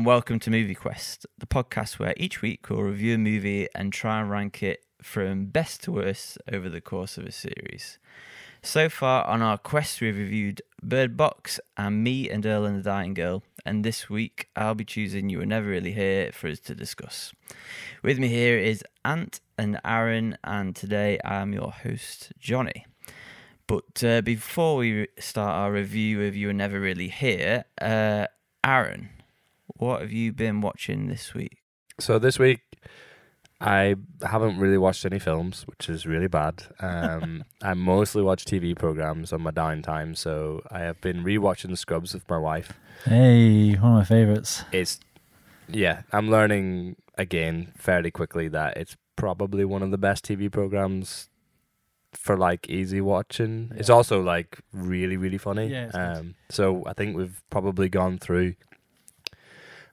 and welcome to Movie Quest, the podcast where each week we'll review a movie and try and rank it from best to worst over the course of a series. So far on our quest, we've reviewed Bird Box and Me and Earl and the Dying Girl, and this week I'll be choosing You Were Never Really Here for us to discuss. With me here is Ant and Aaron, and today I'm your host, Johnny. But uh, before we start our review of You Were Never Really Here, uh, Aaron, what have you been watching this week? So this week, I haven't really watched any films, which is really bad. Um, I mostly watch TV programs on my downtime, so I have been rewatching Scrubs with my wife. Hey, one of my favorites. It's yeah, I'm learning again fairly quickly that it's probably one of the best TV programs for like easy watching. It's also like really really funny. Yeah, um, so I think we've probably gone through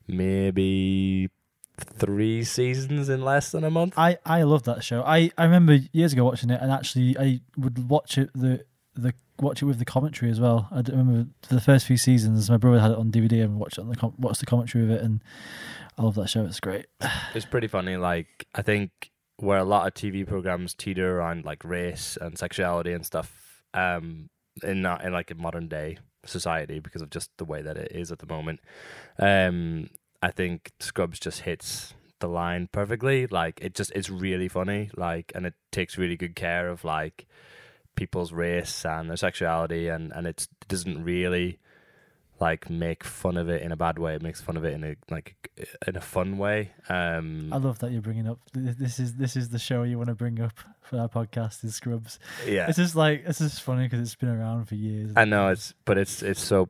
maybe three seasons in less than a month. I, I love that show. I, I remember years ago watching it, and actually I would watch it the the watch it with the commentary as well. I remember for the first few seasons, my brother had it on DVD and watched it on the com- watched the commentary of it, and I love that show. It's great. It's pretty funny. Like I think where a lot of TV programs teeter around like race and sexuality and stuff, um, in not in like a modern day society because of just the way that it is at the moment. Um, I think Scrubs just hits the line perfectly. Like it just it's really funny. Like and it takes really good care of like people's race and their sexuality and and it doesn't really like make fun of it in a bad way. It makes fun of it in a like in a fun way. Um, I love that you're bringing up this is this is the show you want to bring up for our podcast is Scrubs. yeah, It's just like it's just funny because it's been around for years. I know it's but it's it's so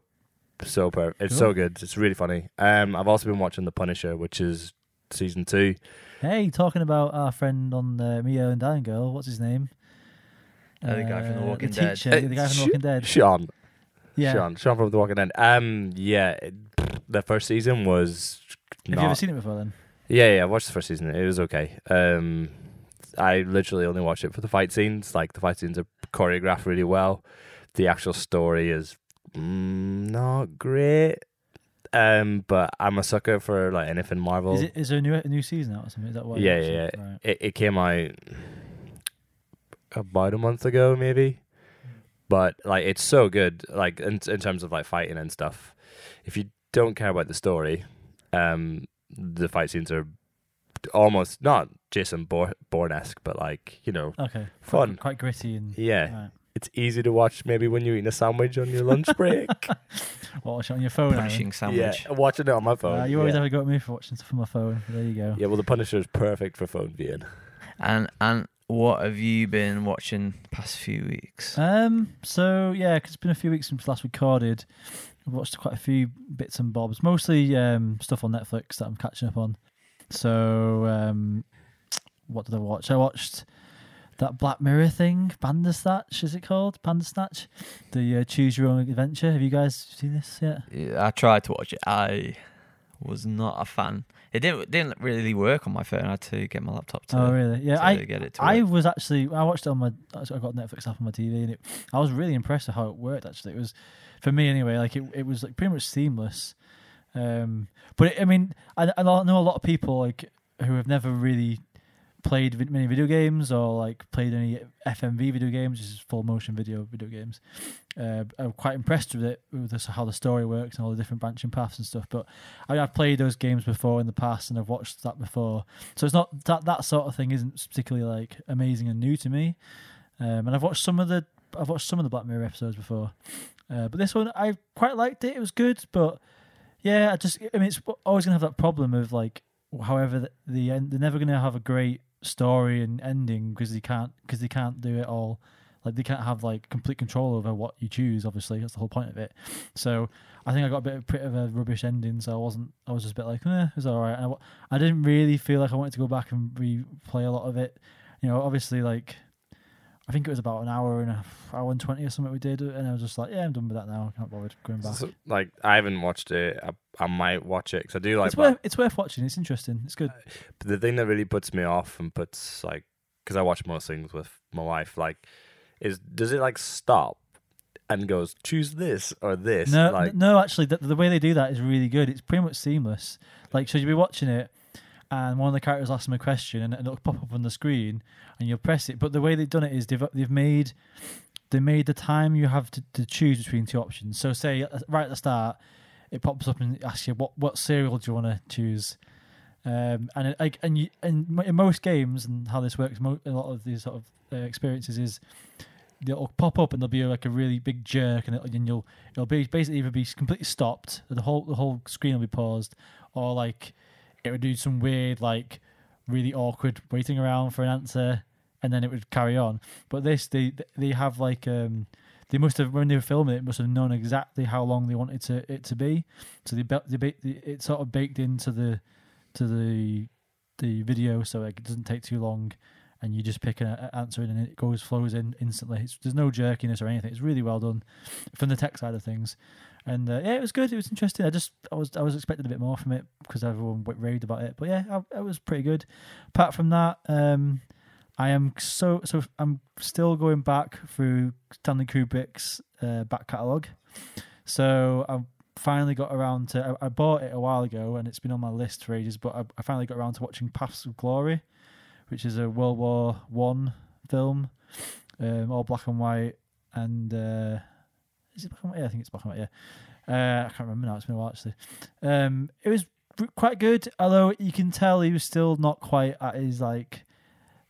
so per it's so good. It's really funny. Um, I've also been watching The Punisher, which is season two. Hey, talking about our friend on uh, Mia and Dying Girl. What's his name? Uh, the guy from The Walking the Dead. teacher, Uh, the guy from The Walking Dead. Sean, Yeah. Sean, Sean from The Walking Dead. Um, yeah, it- the first season was. Have not, you ever seen it before then? Yeah, yeah, I watched the first season. It was okay. Um, I literally only watched it for the fight scenes. Like the fight scenes are choreographed really well. The actual story is mm, not great. Um, but I'm a sucker for like anything Marvel. Is it is there a new a new season out or something? Is that why? Yeah, you're yeah. Right. it, it came out about a month ago, maybe. But like, it's so good. Like in in terms of like fighting and stuff. If you don't care about the story, um, the fight scenes are almost not Jason Bour- Bourne-esque, but like you know, Okay. Fun. Quite, quite gritty and yeah, right. it's easy to watch. Maybe when you're eating a sandwich on your lunch break. Watch it on your phone. Aaron. Punishing sandwich. yeah, watching it on my phone. Uh, you always yeah. have a go at me for watching stuff on my phone. There you go. yeah, well, the Punisher is perfect for phone viewing. And and what have you been watching past few weeks? Um. So yeah, cause it's been a few weeks since last recorded. I've watched quite a few bits and bobs, mostly um stuff on Netflix that I'm catching up on. So um, what did I watch? I watched that Black Mirror thing, Bandersnatch. Is it called Bandersnatch? The uh, Choose Your Own Adventure. Have you guys seen this yet? Yeah, I tried to watch it. I was not a fan. It didn't didn't really work on my phone. I had to get my laptop to, oh really? Yeah. I get it to I work. was actually I watched it on my I got Netflix app on my TV and it, I was really impressed with how it worked. Actually, it was for me anyway. Like it, it was like pretty much seamless. Um, but it, I mean, I, I know a lot of people like who have never really played many video games or like played any FMV video games, is full motion video video games. Uh, I'm quite impressed with it, with this, how the story works and all the different branching paths and stuff. But I, I've played those games before in the past and I've watched that before, so it's not that that sort of thing isn't particularly like amazing and new to me. Um, and I've watched some of the I've watched some of the Black Mirror episodes before, uh, but this one I quite liked it. It was good, but yeah, I just I mean it's always gonna have that problem of like, however the, the end they're never gonna have a great story and ending because they can't because they can't do it all. Like they can't have like complete control over what you choose. Obviously, that's the whole point of it. So I think I got a bit of, bit of a rubbish ending. So I wasn't. I was just a bit like, eh, it was all right. I, I didn't really feel like I wanted to go back and replay a lot of it. You know, obviously, like I think it was about an hour and a hour and twenty or something we did, and I was just like, yeah, I'm done with that now. I can't bother going back. So, like I haven't watched it. I, I might watch it because I do like. it's worth it's worth watching. It's interesting. It's good. Uh, but the thing that really puts me off and puts like because I watch most things with my wife, like, is does it like stop and goes choose this or this. No, like no, actually, the, the way they do that is really good. It's pretty much seamless. Like, so you'll be watching it, and one of the characters asks them a question, and it'll pop up on the screen, and you'll press it. But the way they've done it is they've they've made they made the time you have to, to choose between two options. So, say uh, right at the start, it pops up and asks you what what cereal do you want to choose. Um, and it, and you and in most games and how this works, mo- a lot of these sort of uh, experiences is they'll pop up and there'll be like a really big jerk and, it, and you'll it'll be basically either be completely stopped, the whole the whole screen will be paused, or like it would do some weird like really awkward waiting around for an answer, and then it would carry on. But this they they have like um they must have when they were filming it must have known exactly how long they wanted to it to be, so they be- they, it's sort of baked into the to the the video so it doesn't take too long and you just pick an a- answer in and it goes flows in instantly. It's, there's no jerkiness or anything. It's really well done from the tech side of things, and uh, yeah, it was good. It was interesting. I just I was I was expecting a bit more from it because everyone raved about it, but yeah, it was pretty good. Apart from that, um, I am so so I'm still going back through Stanley Kubrick's uh, back catalogue. So I finally got around to. I, I bought it a while ago and it's been on my list for ages, but I, I finally got around to watching Paths of Glory, which is a World War One film, um, all black and white, and uh, is it? Yeah, I think it's black. Yeah, uh, I can't remember now. It's been a while actually. Um, it was quite good, although you can tell he was still not quite at his like.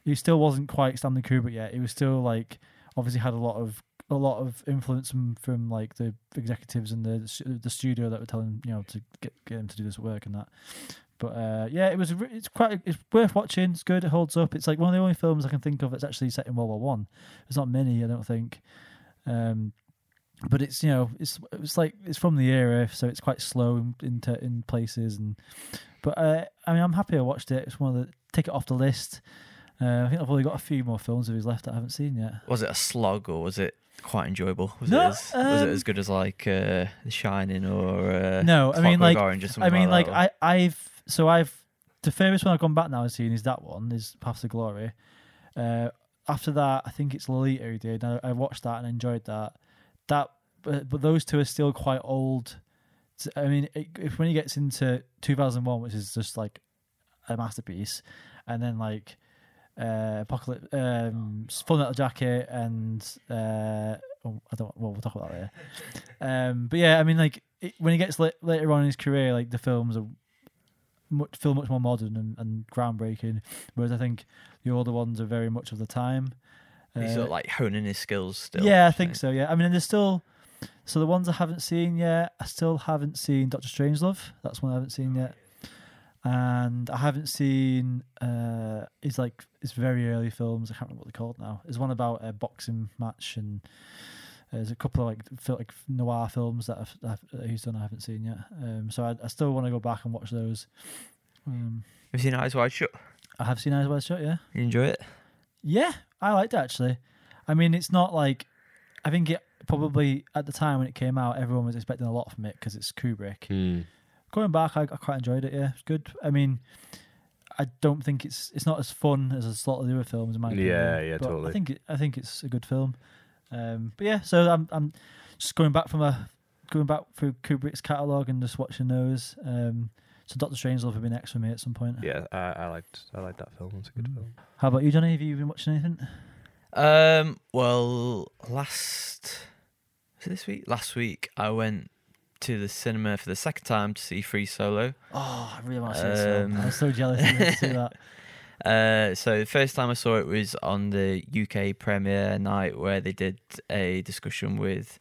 He still wasn't quite Stanley Kubrick yet. He was still like obviously had a lot of a lot of influence from, from like the executives and the the studio that were telling him, you know to get get him to do this work and that. But uh, yeah, it was it's quite it's worth watching. It's good. It holds up. It's like one of the only films I can think of that's actually set in World War One. There's not many, I don't think. Um, but it's you know it's it's like it's from the era, so it's quite slow in into in places and. But uh, I mean, I'm happy I watched it. It's one of the take it off the list. Uh, I think I've only got a few more films of his left that I haven't seen yet. Was it a slog or was it quite enjoyable? Was No, it as, was it um, as good as like uh, The Shining or uh, No, I mean, like- Orange or I mean, like that, I, I've so I've the furthest one I've gone back now and seen is that one is Paths of Glory. Uh, after that, I think it's Lolita who did. I, I watched that and enjoyed that. That, but, but those two are still quite old. I mean, it, if when he gets into 2001, which is just like a masterpiece, and then like uh, Apocalypse, um, Full Metal Jacket, and uh, oh, I don't. Well, we'll talk about that later. Um, but yeah, I mean, like it, when he gets la- later on in his career, like the films are much, feel much more modern and, and groundbreaking. Whereas I think the older ones are very much of the time. He's Uh, sort of like honing his skills still. yeah, I think so. Yeah, I mean, and there's still so the ones I haven't seen yet. I still haven't seen Doctor Strangelove. That's one I haven't seen yet, and I haven't seen. uh It's like it's very early films. I can't remember what they're called now. There's one about a boxing match, and there's a couple of like like noir films that I've, I've, that he's done. I haven't seen yet. Um, so I, I still want to go back and watch those. Um, Have you seen Eyes Wide Shut? I have seen Eyes Wide Shut. Yeah. You enjoy it? Yeah, I liked it actually. I mean, it's not like I think it probably at the time when it came out, everyone was expecting a lot from it because it's Kubrick. Hmm. Going back, I, I quite enjoyed it. Yeah, it's good. I mean, I don't think it's it's not as fun as a lot of the other films in my opinion. Yeah, yeah, totally. I think it, I think it's a good film. Um, but yeah, so I'm I'm just going back from a going back through Kubrick's catalog and just watching those. Um, so Doctor Strangelove will be next for me at some point. Yeah, I, I liked I liked that film. It's a good Mm. film. How about you, Johnny? Have you been watching anything? Um. Well, last was it this week? Last week, I went to the cinema for the second time to see Free Solo. Oh, I really want to see this film. Um, I was so jealous of to see that. Uh, so the first time I saw it was on the UK premiere night where they did a discussion with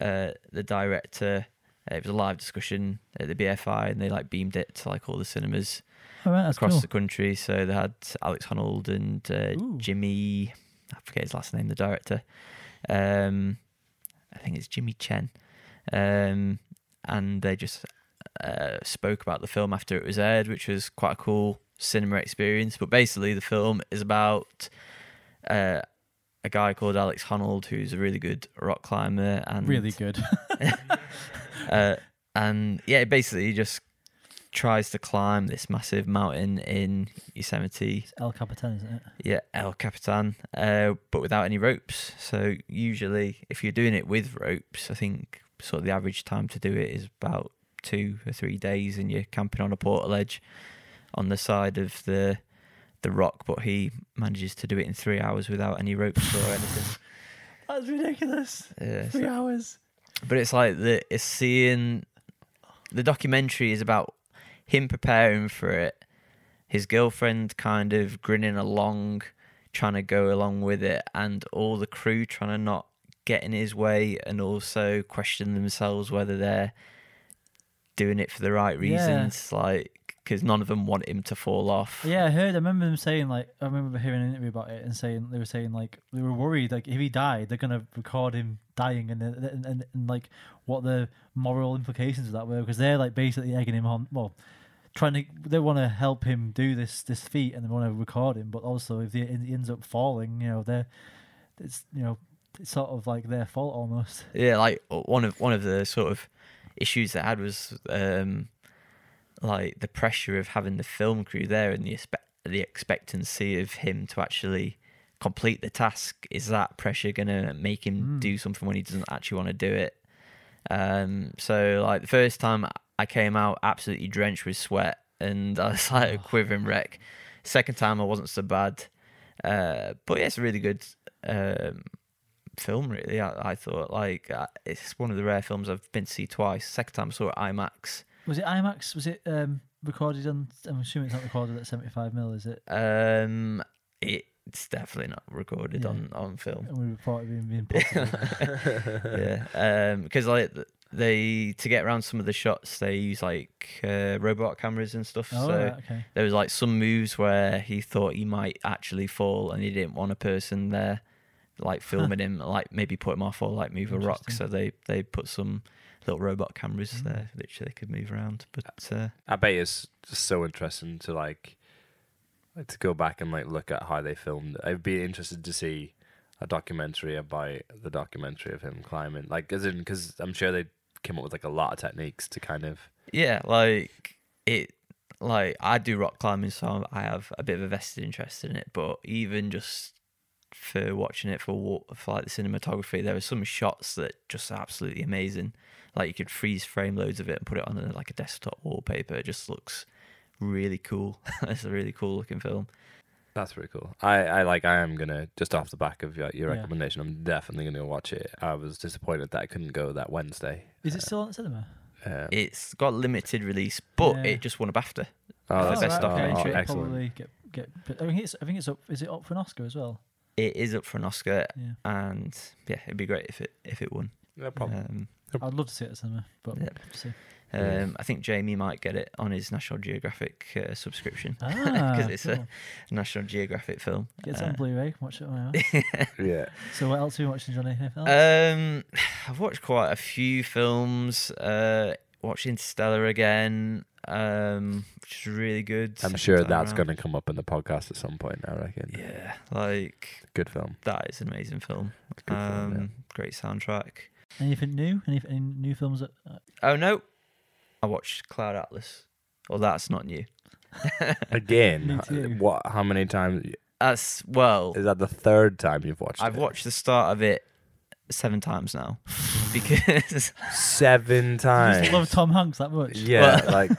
uh, the director. Uh, It was a live discussion at the BFI, and they like beamed it to like all the cinemas All right, across cool. the country. So they had Alex Honnold and uh, Jimmy, I forget his last name, the director. Um, I think it's Jimmy Chin. Um, and they just uh, spoke about the film after it was aired, which was quite a cool cinema experience. But basically, the film is about uh, a guy called Alex Honnold, who's a really good rock climber and Really good. uh, and yeah, basically he just tries to climb this massive mountain in Yosemite. It's El Capitan, isn't it? Yeah, El Capitan, uh, but without any ropes. So usually, if you're doing it with ropes, I think sort of the average time to do it is about two or three days, and you're camping on a portaledge on the side of the the rock. But he manages to do it in three hours without any ropes or anything. That's ridiculous. Yeah, Three so- hours. but it's like the it's seeing the documentary is about him preparing for it his girlfriend kind of grinning along trying to go along with it and all the crew trying to not get in his way and also question themselves whether they're doing it for the right Yeah. reasons like because none of them want him to fall off Yeah, I heard. I remember them saying like I remember hearing an interview about it and saying they were saying like they were worried like if he died they're gonna record him dying and and, and, and, like what the moral implications of that were because they're like basically egging him on. Well, trying to they want to help him do this this feat and they want to record him, but also if he, he ends up falling, you know, they're it's you know it's sort of like their fault almost. Yeah, like one of one of the sort of issues they had was um, like the pressure of having the film crew there and the the expectancy of him to actually complete the task. Is that pressure gonna make him Mm. do something when he doesn't actually want to do it? Um, so like the first time I came out absolutely drenched with sweat and I was like a Oh. quivering wreck. Second time I wasn't so bad, uh, but yeah, it's a really good um, film. Really, I, I thought like uh, it's one of the rare films I've been to see twice. Second time I saw it IMAX. Was it IMAX? Was it um, recorded on? I'm assuming it's not recorded at 75 mil, is it? Um, it's definitely not recorded Yeah. on on film. And we report it being, being possible. yeah, because like they to get around some of the shots, they use like uh, robot cameras and stuff. Oh, so right, okay. there was like some moves where he thought he might actually fall, and he didn't want a person there, like filming him, like maybe put him off or like move a rock. Interesting. So they they put some little robot cameras Mm. there, literally they could move around. But uh, I bet it's just so interesting to like to go back and like look at how they filmed. I'd be interested to see a documentary about the documentary of him climbing, like as in because I'm sure they came up with like a lot of techniques to kind of yeah, like it. Like I do rock climbing, so I have a bit of a vested interest in it. But even just for watching it for for like the cinematography, there were some shots that just absolutely amazing. Like you could freeze frame loads of it and put it on a, like a desktop wallpaper. It just looks really cool. it's a really cool looking film. That's pretty cool. I, I like. I am gonna just off the back of your, your Yeah. recommendation. I'm definitely gonna watch it. I was disappointed that I couldn't go that Wednesday. Is it still on cinema? Um, It's got limited release, but Yeah. it just won a BAFTA. oh, the that's- best oh, documentary. oh, excellent. Probably get get. I think it's. I think it's up. Is it up for an Oscar as well? It is up for an Oscar, Yeah. and yeah, it'd be great if it if it won. No problem. Um, I'd love to see it at cinema, but Yeah. we'll see. Um, I think Jamie might get it on his National Geographic uh, subscription Ah, because it's cool. a National Geographic film. Get it Uh, on Blu-ray. Watch it on my house. yeah. So what else are you watching, Johnny? Um, I've watched quite a few films. Uh, watched Interstellar again, um, which is really good. I'm sure that's going to come up in the podcast at some point. I reckon. Yeah, like Good film. that is an amazing film. Good Um, film. great soundtrack. Anything new? Any, any new films that? Uh, Oh no, I watched Cloud Atlas. Well, that's not new. Again, Me too. what? How many times? That's well, Is that the third time you've watched I've it? watched the start of it seven times now because seven you times. just love Tom Hanks that much? Yeah, like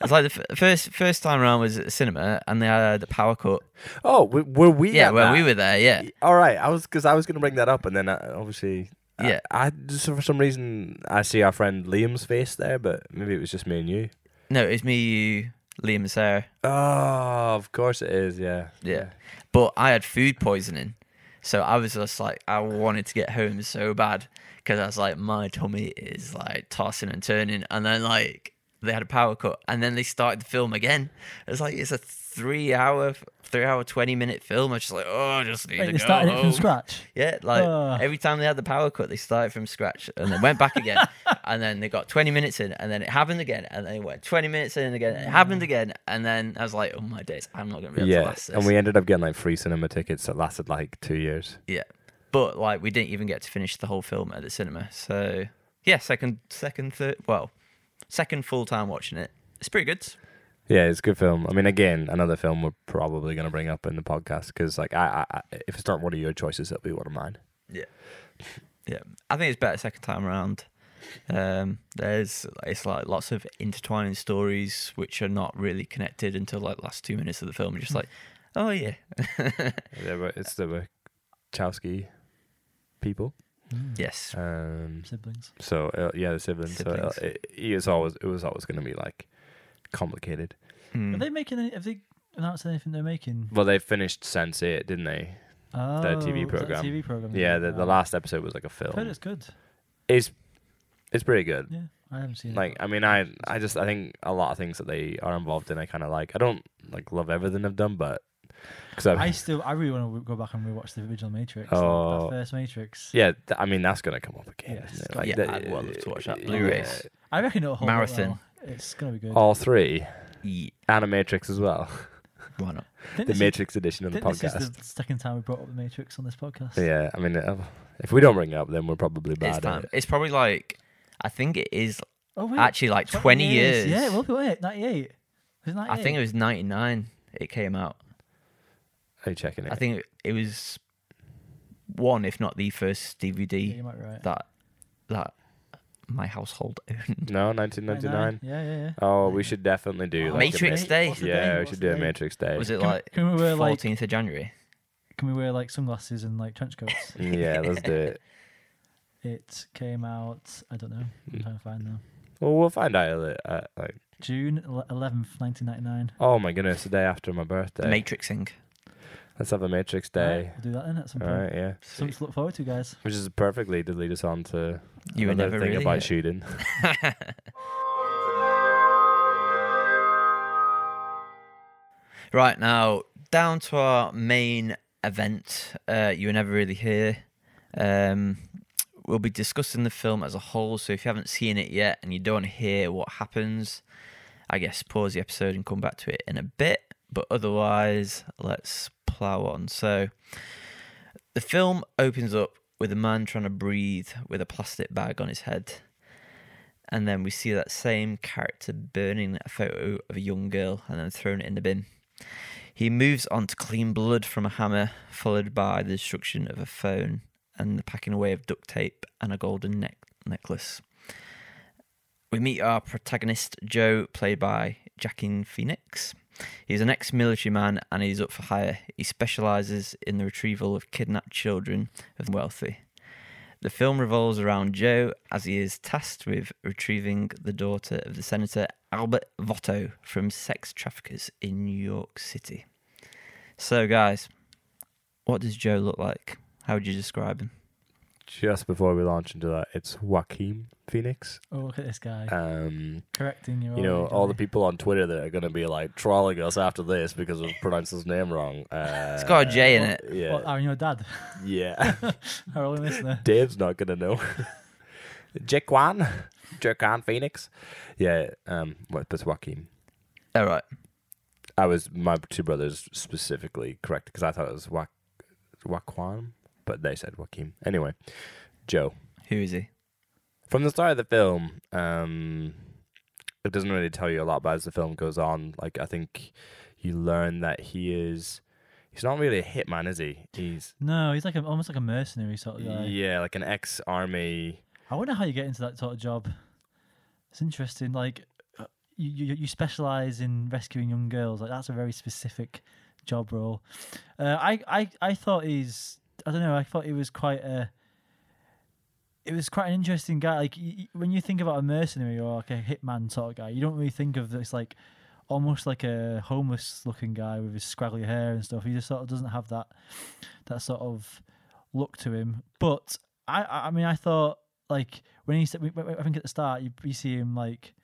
it's like the f- first first time around was at the cinema and they had the power cut. oh, w- were we? yeah, at when that? we were there, yeah. All right, I was because I was going to bring that up, and then I, obviously, I- Yeah. I, just for some reason I see our friend Liam's face there, but maybe it was just me and you. No, it's me, you, Liam, and Sarah. Oh, of course it is. Yeah, Yeah. But I had food poisoning, so I was just like, I wanted to get home so bad because I was like, my tummy is like tossing and turning, and then like they had a power cut, and then they started the film again. It's like it's a three hour, three hour, twenty minute film. I was just like, oh, I just need Wait, to they go started it home. from scratch. Yeah, like every time they had the power cut, they started from scratch and then went back again, and then they got 20 minutes in, and then it happened again, and then it went 20 minutes in again, it happened mm. again, and then I was like, oh my days, I'm not gonna be able to yeah. last this. And we ended up getting like free cinema tickets that lasted like two years. yeah, but like we didn't even get to finish the whole film at the cinema. So yeah, second, second, third, well, second full time watching it. It's pretty good. Yeah, it's a good film. I mean, again, another film we're probably going to bring up in the podcast because, like, I, I, I, if it's not one of your choices, it'll be one of mine. Yeah, yeah. I think it's better second time around. Um, there's it's like lots of intertwining stories which are not really connected until like last two minutes of the film. You're just like, oh yeah, Yeah, but it's the Wachowski people. Mm. yes, Um, Siblings. so uh, yeah, the siblings. Siblings. So uh, it, it was always it was always going to be like complicated. Hmm. Are they making? Any, have they announced anything they're making? Well, they finished Sense8, didn't they? Oh, TV is that a program. TV program. Yeah, the, the last episode was like a I've heard film. it's good. It's it's pretty good. Yeah, I haven't seen Like, it. I mean, I I just I think a lot of things that they are involved in, I kind of like. I don't like love everything they've done, but because I still, I really want to go back and rewatch the original Matrix. like, Oh. that first Matrix. yeah, th- I mean that's gonna come up again. Yes. isn't it? Yeah, Like, I'd the- well love to watch that yeah. Blu-rays. I reckon it'll hold up Marathon. well. It's gonna be good. All three, Yeah, Animatrix as well. why not? The this Matrix edition of the think this podcast. is the second time we brought up the Matrix on this podcast. Yeah, I mean, uh, if we don't bring it up, then we're probably It's bad at time. it. It's probably like I think it is Oh wait, actually like 20 years. Yeah, it will be. Wait, ninety-eight. Was it I think it was 99. It came out. Are you checking it? I think it was one, if not the first Yeah, DVD you might right. that that my household owned. no, 1999. Yeah, yeah, yeah. Oh, we should definitely do Oh, like a Matrix Ma- Day. What's the Yeah, we What's should the do a date? Matrix Day. Was it Can- like can we wear, like- 14th of January? Can we wear like sunglasses and like trench coats? yeah, let's do it. it came out. I don't know. I'm trying to find now. Well, we'll find out. Uh, uh, like, June eleventh, nineteen ninety-nine. oh my goodness, the day after my birthday. Matrixing. Let's have a Matrix Day. We'll do that then at some point. right, yeah. Something to look forward to, guys. Which is perfectly to lead us on to You another never thing really about here. shooting. Right now, down to our main event. Uh, you were never really here. Um, we'll be discussing the film as a whole. So if you haven't seen it yet and you don't hear what happens, I guess pause the episode and come back to it in a bit. But otherwise, let's plow on. So the film opens up with a man trying to breathe with a plastic bag on his head. And then we see that same character burning a photo of a young girl and then throwing it in the bin. He moves on to clean blood from a hammer, followed by the destruction of a phone and the packing away of duct tape and a golden neck- necklace. We meet our protagonist, Joe, played by Jackin Phoenix. He's an ex military man and he's up for hire. He specialises in the retrieval of kidnapped children of the wealthy. The film revolves around Joe as he is tasked with retrieving the daughter of the Senator Albert Votto from sex traffickers in New York City. So, guys, what does Joe look like? How would you describe him? Just before we launch into that, it's Joaquin Phoenix. Oh, look at this guy Um, correcting your. you know, age, all the people on Twitter that are going to be like trolling us after this because we've pronounced his name wrong. Uh, It's got a J in it. Yeah. What, Aaron, your dad? yeah. Our only listener. Dave's not going to know. Jaquan? Jaquan Phoenix? Yeah, um, what, but Joaquin. All right. I was, my two brothers specifically correct because I thought it was Wa- Joaquin, but they said Joaquin. Anyway, Joe. Who is he? from the start of the film, um, it doesn't really tell you a lot, but as the film goes on, like I think you learn that he is. He's not really a hitman, is he? He's No, he's like a, almost like a mercenary sort of guy. yeah, like an ex-army. I wonder how you get into that sort of job. It's interesting. Like, uh, you you, you specialize in rescuing young girls. Like, that's a very specific job role. Uh, I I I thought he's. I don't know. I thought he was quite a. It was quite an interesting guy. Like when you think about a mercenary or like a hitman sort of guy, you don't really think of this like almost like a homeless looking guy with his scraggly hair and stuff. He just sort of doesn't have that that sort of look to him. But I I I mean I thought like when he said I think at the start you, you see him like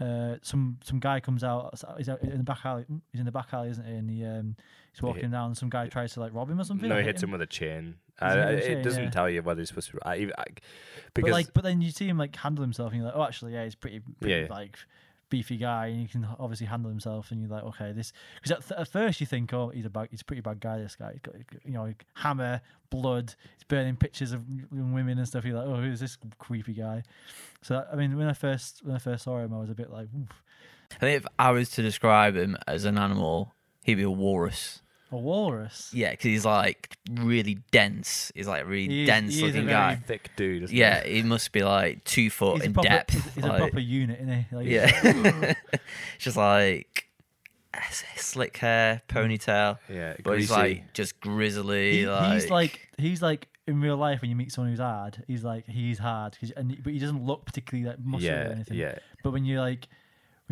uh, some some guy comes out he's out in the back alley he's in the back alley isn't he and he um, he's walking down and some guy tries to like rob him or something No, he hits him with a chain. Uh, he hit with a it chain? doesn't Yeah. tell you whether he's supposed to. I, even- I, but because like but then you see him like handle himself and you're like oh actually yeah he's pretty, pretty Yeah. like beefy guy and he can obviously handle himself and you're like okay this because at, th- at first you think oh he's a bad, he's a pretty bad guy this guy he's got you know hammer blood he's burning pictures of young women and stuff you're like oh who's this creepy guy so I mean when I first when I first saw him I was a bit like Oof. I think if I was to describe him as an animal, he'd be a walrus. A walrus. Yeah, because he's like really dense. He's like a really He is- dense he is a looking very guy. Thick dude. Isn't Yeah, he must be like two foot He's a in proper, depth. he's, he's like- a proper unit, isn't he? Like, yeah, just like slick hair, ponytail, he? Yeah. but he's greasy. like just grizzly. He- like, he's like he's like in real life when you meet someone who's hard. He's like he's hard, 'cause- and but he doesn't look particularly like muscular or yeah, anything. yeah. But when you like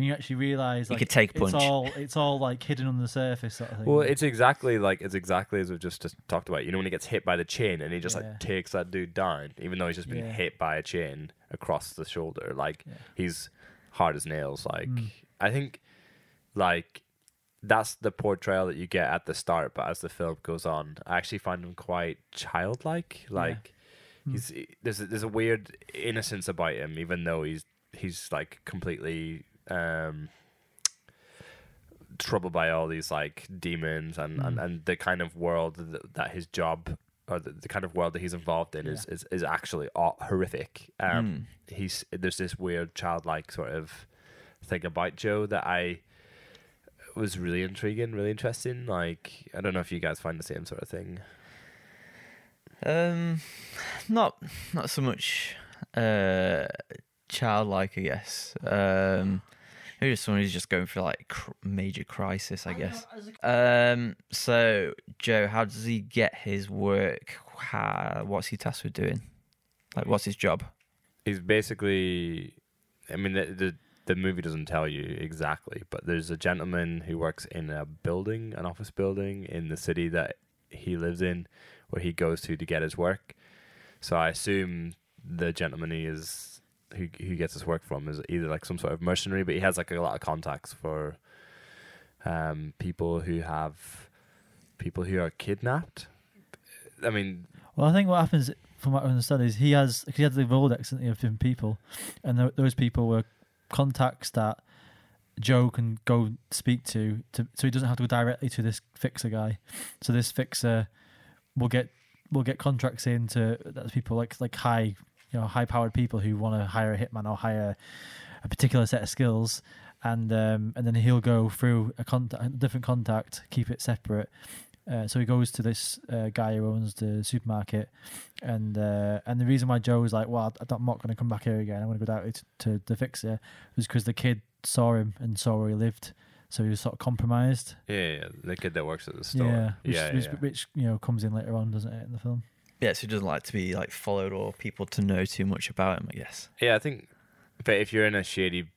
when you actually realize He like could take a it's all it's all like hidden on the surface sort of thing. Well, it's exactly like it's exactly as we've just, just talked about. You know, when he gets hit by the chain and he just Yeah. like takes that dude down, even though he's just been Yeah. hit by a chain across the shoulder. Like Yeah. he's hard as nails. Like Mm. I think, like that's the portrayal that you get at the start, but as the film goes on, I actually find him quite childlike. Like Mm. he's there's a, there's a weird innocence about him, even though he's he's like completely. Um troubled by all these like demons and, and, Mm. and the kind of world that, that his job or the, the kind of world that he's involved in is, is, is actually horrific. Um, Mm. He's there's this weird childlike sort of thing about Joe that I was really intriguing, really interesting. Like I don't know if you guys find the same sort of thing. Um, not not so much uh childlike, I guess. Um, maybe just someone who's just going through like cr- major crisis, I guess. Um, so Joe, how does he get his work? How, what's he tasked with doing? Like, what's his job? He's basically, I mean, the, the the movie doesn't tell you exactly, but there's a gentleman who works in a building, an office building in the city that he lives in, where he goes to to get his work. So I assume the gentleman he is who who gets his work from is either like some sort of mercenary, but he has like a lot of contacts for um people who have people who are kidnapped. I mean, Well, I think what happens from what I understand is he has he had the Rolodex didn't he, of different people, and th- those people were contacts that Joe can go speak to, to, so he doesn't have to go directly to this fixer guy. So this fixer will get will get contracts in to that's people like like high you know high powered people who want to hire a hitman or hire a particular set of skills. And um, and then he'll go through a contact, a different contact, keep it separate, uh, so he goes to this uh, guy who owns the supermarket, and uh, and the reason why Joe was like, "Well, I'm not going to come back here again. I'm going to go down to, to the fixer," was because the kid saw him and saw where he lived, so he was sort of compromised. yeah, yeah, the kid that works at the store. Yeah, which, yeah, which, yeah. which you know comes in later on, doesn't it, in the film? Yeah, so he doesn't like to be like followed or people to know too much about him. I guess. Yeah, I think, but if you're in a shady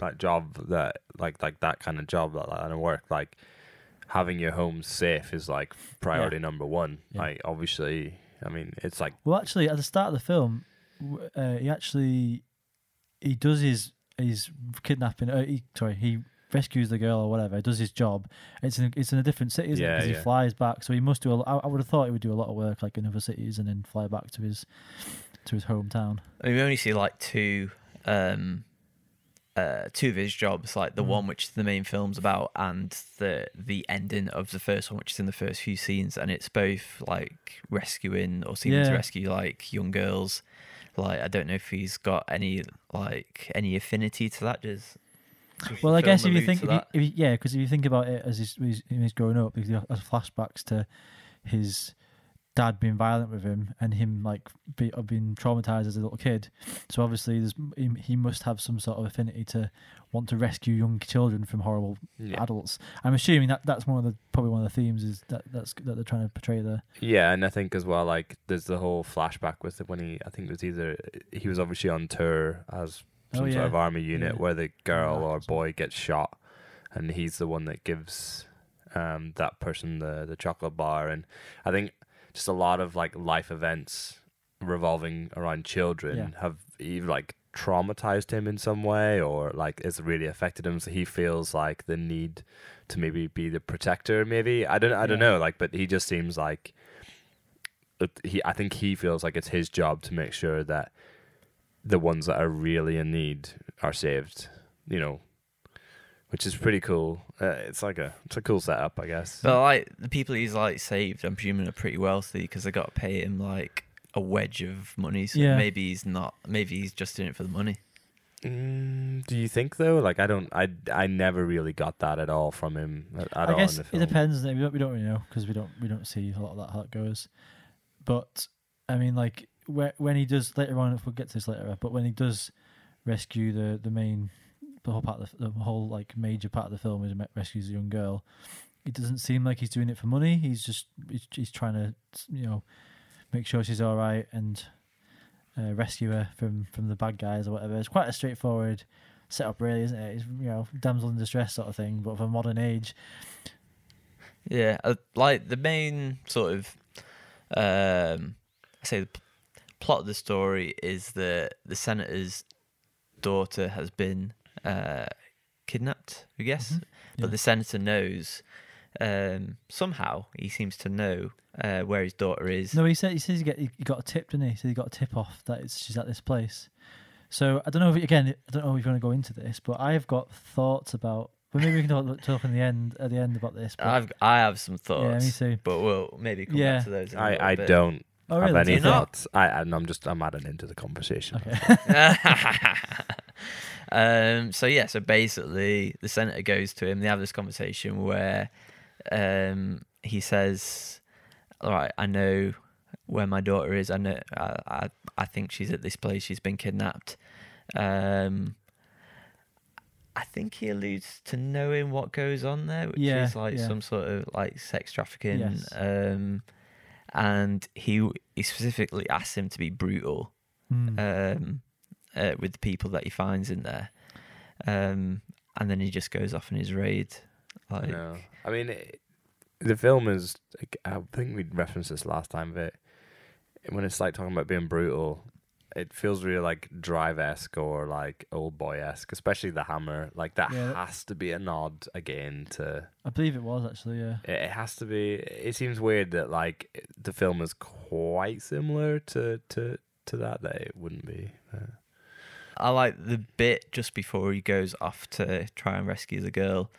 like job that like like that kind of job that kind of work, like having your home safe is like priority number one. Yeah. Like obviously, I mean, it's like Well, actually, at the start of the film, uh, he actually he does his his kidnapping. Uh, he, sorry, he rescues the girl or whatever. Does his job. It's in it's in a different city, isn't it? Yeah, Because yeah. he flies back, so he must do. A, I, I would have thought he would do a lot of work like in other cities and then fly back to his to his hometown. I mean, we only see like two, um, uh, two of his jobs, like the Mm. one which the main film's about, and the the ending of the first one, which is in the first few scenes, and it's both like rescuing or seeming to rescue like young girls. Like, I don't know if he's got any like any affinity to that. Does Well, I guess if you think, if you, if you, yeah, because if you think about it as he's, he's, he's growing up, because has flashbacks to his dad being violent with him and him like be, uh, being traumatized as a little kid. So obviously, there's he, he must have some sort of affinity to want to rescue young children from horrible yeah, adults. I'm assuming that that's one of the probably one of the themes is that that's that they're trying to portray there. yeah, and I think as well, like there's the whole flashback with it when he, I think it was either he was obviously on tour as Oh, some yeah. sort of army unit Yeah. where the girl or or boy gets shot, and he's the one that gives um, that person the the chocolate bar, and I think just a lot of like life events revolving around children Yeah. have even like traumatized him in some way or like it's really affected him so he feels like the need to maybe be the protector maybe i don't i don't know like but he just seems like he i think he feels like it's his job to make sure that the ones that are really in need are saved you know which is pretty cool uh, it's like a it's a cool setup i guess But like the people he's like saved, I'm presuming are pretty wealthy because they got to pay him like a wedge of money. So Yeah. maybe he's not. Maybe he's just in it for the money. Mm, do you think though? Like I don't, I, I never really got that at all from him at, at I all guess in the it depends. We don't, we don't really know because we don't we don't see a lot of that how it goes. But I mean, like where, when he does later on, we'll get to this later, but when he does rescue the the main the whole part of the, the whole like major part of the film is rescues a young girl. It doesn't seem like he's doing it for money. He's just he's, he's trying to you know make sure she's all right and uh, rescue her from from the bad guys or whatever. It's quite a straightforward setup, really, isn't it? It's you know damsel in distress sort of thing, but of a modern age. Yeah, uh, like the main sort of, um, I say the plot of the story is that the senator's daughter has been uh, kidnapped. I guess, Mhm, but the senator knows. Um, somehow he seems to know uh, where his daughter is. No, he said he says he, get, he got a tip, didn't he? He said he got a tip off that it's, she's at this place. So I don't know if again I don't know if you're going to go into this, but I have got thoughts about. But maybe we can talk, talk in the end at the end about this. But, I've I have some thoughts. yeah, me thoughts, too. but we'll maybe come Yeah. back to those. In a I, I bit. don't Oh, have really? any Do not? thoughts. I, and I'm just, I'm adding into the conversation. Okay. um, so yeah, so basically, the senator goes to him. They have this conversation where um, he says, "All right, I know where my daughter is. I know. I, I, I think she's at this place. She's been kidnapped." Um, I think he alludes to knowing what goes on there, which Yeah, is like yeah. some sort of like sex trafficking. Yes. Um, and he he specifically asks him to be brutal Hmm. um, uh, with the people that he finds in there. Um, and then he just goes off on his raid. Like, No, I mean, it, the film is. I think we referenced this last time, but when it's like talking about being brutal, it feels really like Drive esque or like Oldboy esque, especially the hammer. Like that Yeah, that- has to be a nod again to. I believe it was actually. Yeah. It it has to be. It seems weird that like the film is quite similar to to to that. That it wouldn't be. Uh, I like the bit just before he goes off to try and rescue the girl,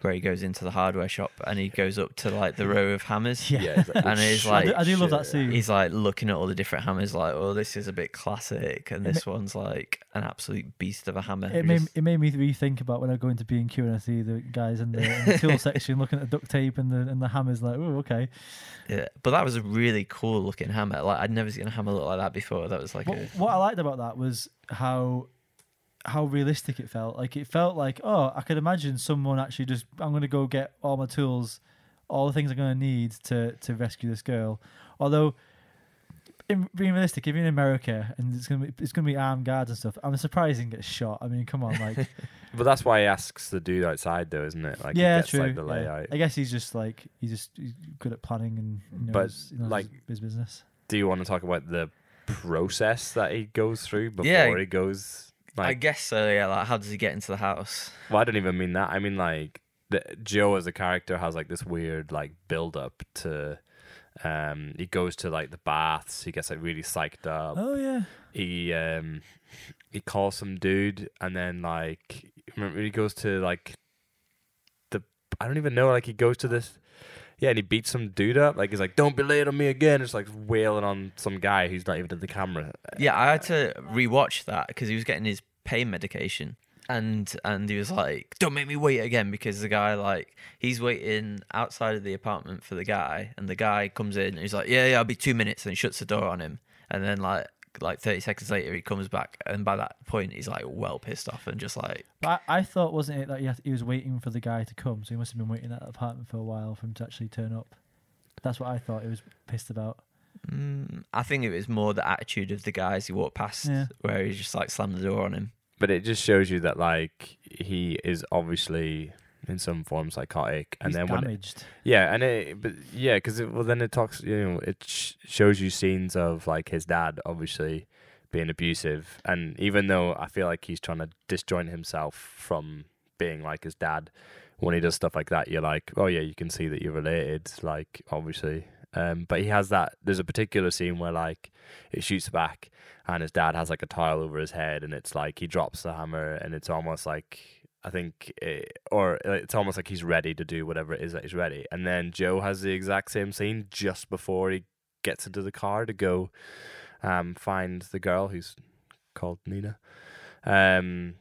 where he goes into the hardware shop and he goes up to like the row of hammers. Yeah. it's like, And he's like- I do- I do love that scene. He's like looking at all the different hammers, like, oh, this is a bit classic, and It this one's like an absolute beast of a hammer. It made just- it made me rethink about when I go into B and Q and I see the guys in the, in the tool section looking at the duct tape and the and the hammers. Like, oh, okay. yeah, but that was a really cool looking hammer. Like I'd never seen a hammer look like that before. That was like What, a what I liked about that was how how realistic it felt. Like it felt like, oh, I could imagine someone actually just I'm going to go get all my tools, all the things I'm going to need to to rescue this girl. Although, in, being realistic, if you're in America and it's going to be it's going to be armed guards and stuff, I'm surprised he didn't get shot. I mean, come on, like But that's why he asks the dude outside, though, isn't it? Like, he yeah, gets, true. Like the yeah. layout. I guess he's just like he's just he's good at planning and you know, But, his, you know, like- his business. Do you want to talk about the process that he goes through before Yeah. he goes? I guess so. Yeah, like how does he get into the house? well, I don't even mean that. I mean like the, Joe as a character has like this weird like build up to. Um, he goes to like the baths. He gets like really psyched up. Oh yeah, He um, he calls some dude, and then like remember he goes to like the I don't even know. Like he goes to this. Yeah, and he beats some dude up. Like he's like, "Don't be late on me again." It's like wailing on some guy who's not even in the camera. Yeah, I had to rewatch that because he was getting his pain medication, and and he was like, "Don't make me wait again," because the guy like he's waiting outside of the apartment for the guy, and the guy comes in and he's like, "Yeah, yeah, I'll be two minutes," and he shuts the door on him, and then like like thirty seconds later he comes back, and by that point he's like well pissed off and just like but I, I thought wasn't it that he, had, he was waiting for the guy to come, so he must have been waiting at the apartment for a while for him to actually turn up. That's what I thought he was pissed about. Mm, I think it was more the attitude of the guys he walked past, Yeah. where he just like slammed the door on him. But it just shows you that like he is obviously in some form psychotic, and He's then when it, damaged. yeah, and it but yeah, because well then it talks you know it sh- shows you scenes of like his dad obviously being abusive, and even though I feel like he's trying to disjoint himself from being like his dad, when he does stuff like that, you're like, oh yeah, you can see that you're related, like obviously. Um, but he has that. There's a particular scene where like it shoots back, and his dad has like a tile over his head, and it's like he drops the hammer, and it's almost like I think, it, or it's almost like he's ready to do whatever it is that he's ready. And then Joe has the exact same scene just before he gets into the car to go um, find the girl who's called Nina. Um,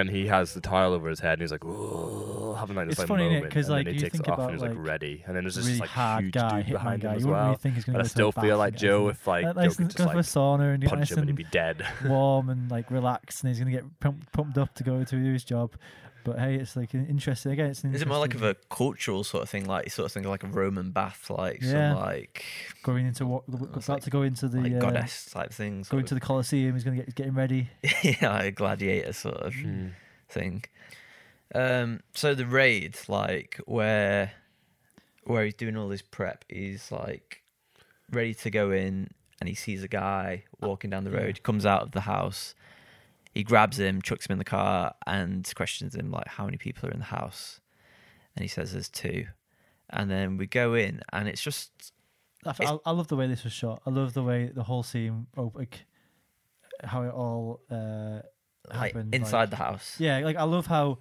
and he has the tile over his head, and he's like, "Whoa," having like this It's like funny, moment, 'Cause, and like, then he you takes think it off, and about, he's like, like, ready, and then there's this really like hard huge guy, dude behind guy. him as well. really think he's gonna But I still feel like Joe, if like like, Joe nice could just go for a like sauna and punch nice him and he'd be dead. warm and like relaxed, and he's going to get pumped, pumped up to go to do his job. But hey, it's like an interesting. Again, it's an Is it more like of a cultural sort of thing, like sort of thing like a Roman bath, like Yeah. some like going into what It's about like- to go into the like uh, goddess type things, going to the Colosseum. He's going to get getting ready. yeah, like a gladiator sort of Mm. thing. Um, so the raid, like where where he's doing all this prep, he's like ready to go in, and he sees a guy walking down the road. He comes out of the house, he grabs him, chucks him in the car, and questions him like, "How many people are in the house?" And he says, "There's two. And then we go in, and it's just I, It's- I, love the way this was shot. I love the way the whole scene, oh, like how it all uh, like happened. inside like- the house. Yeah, like I love how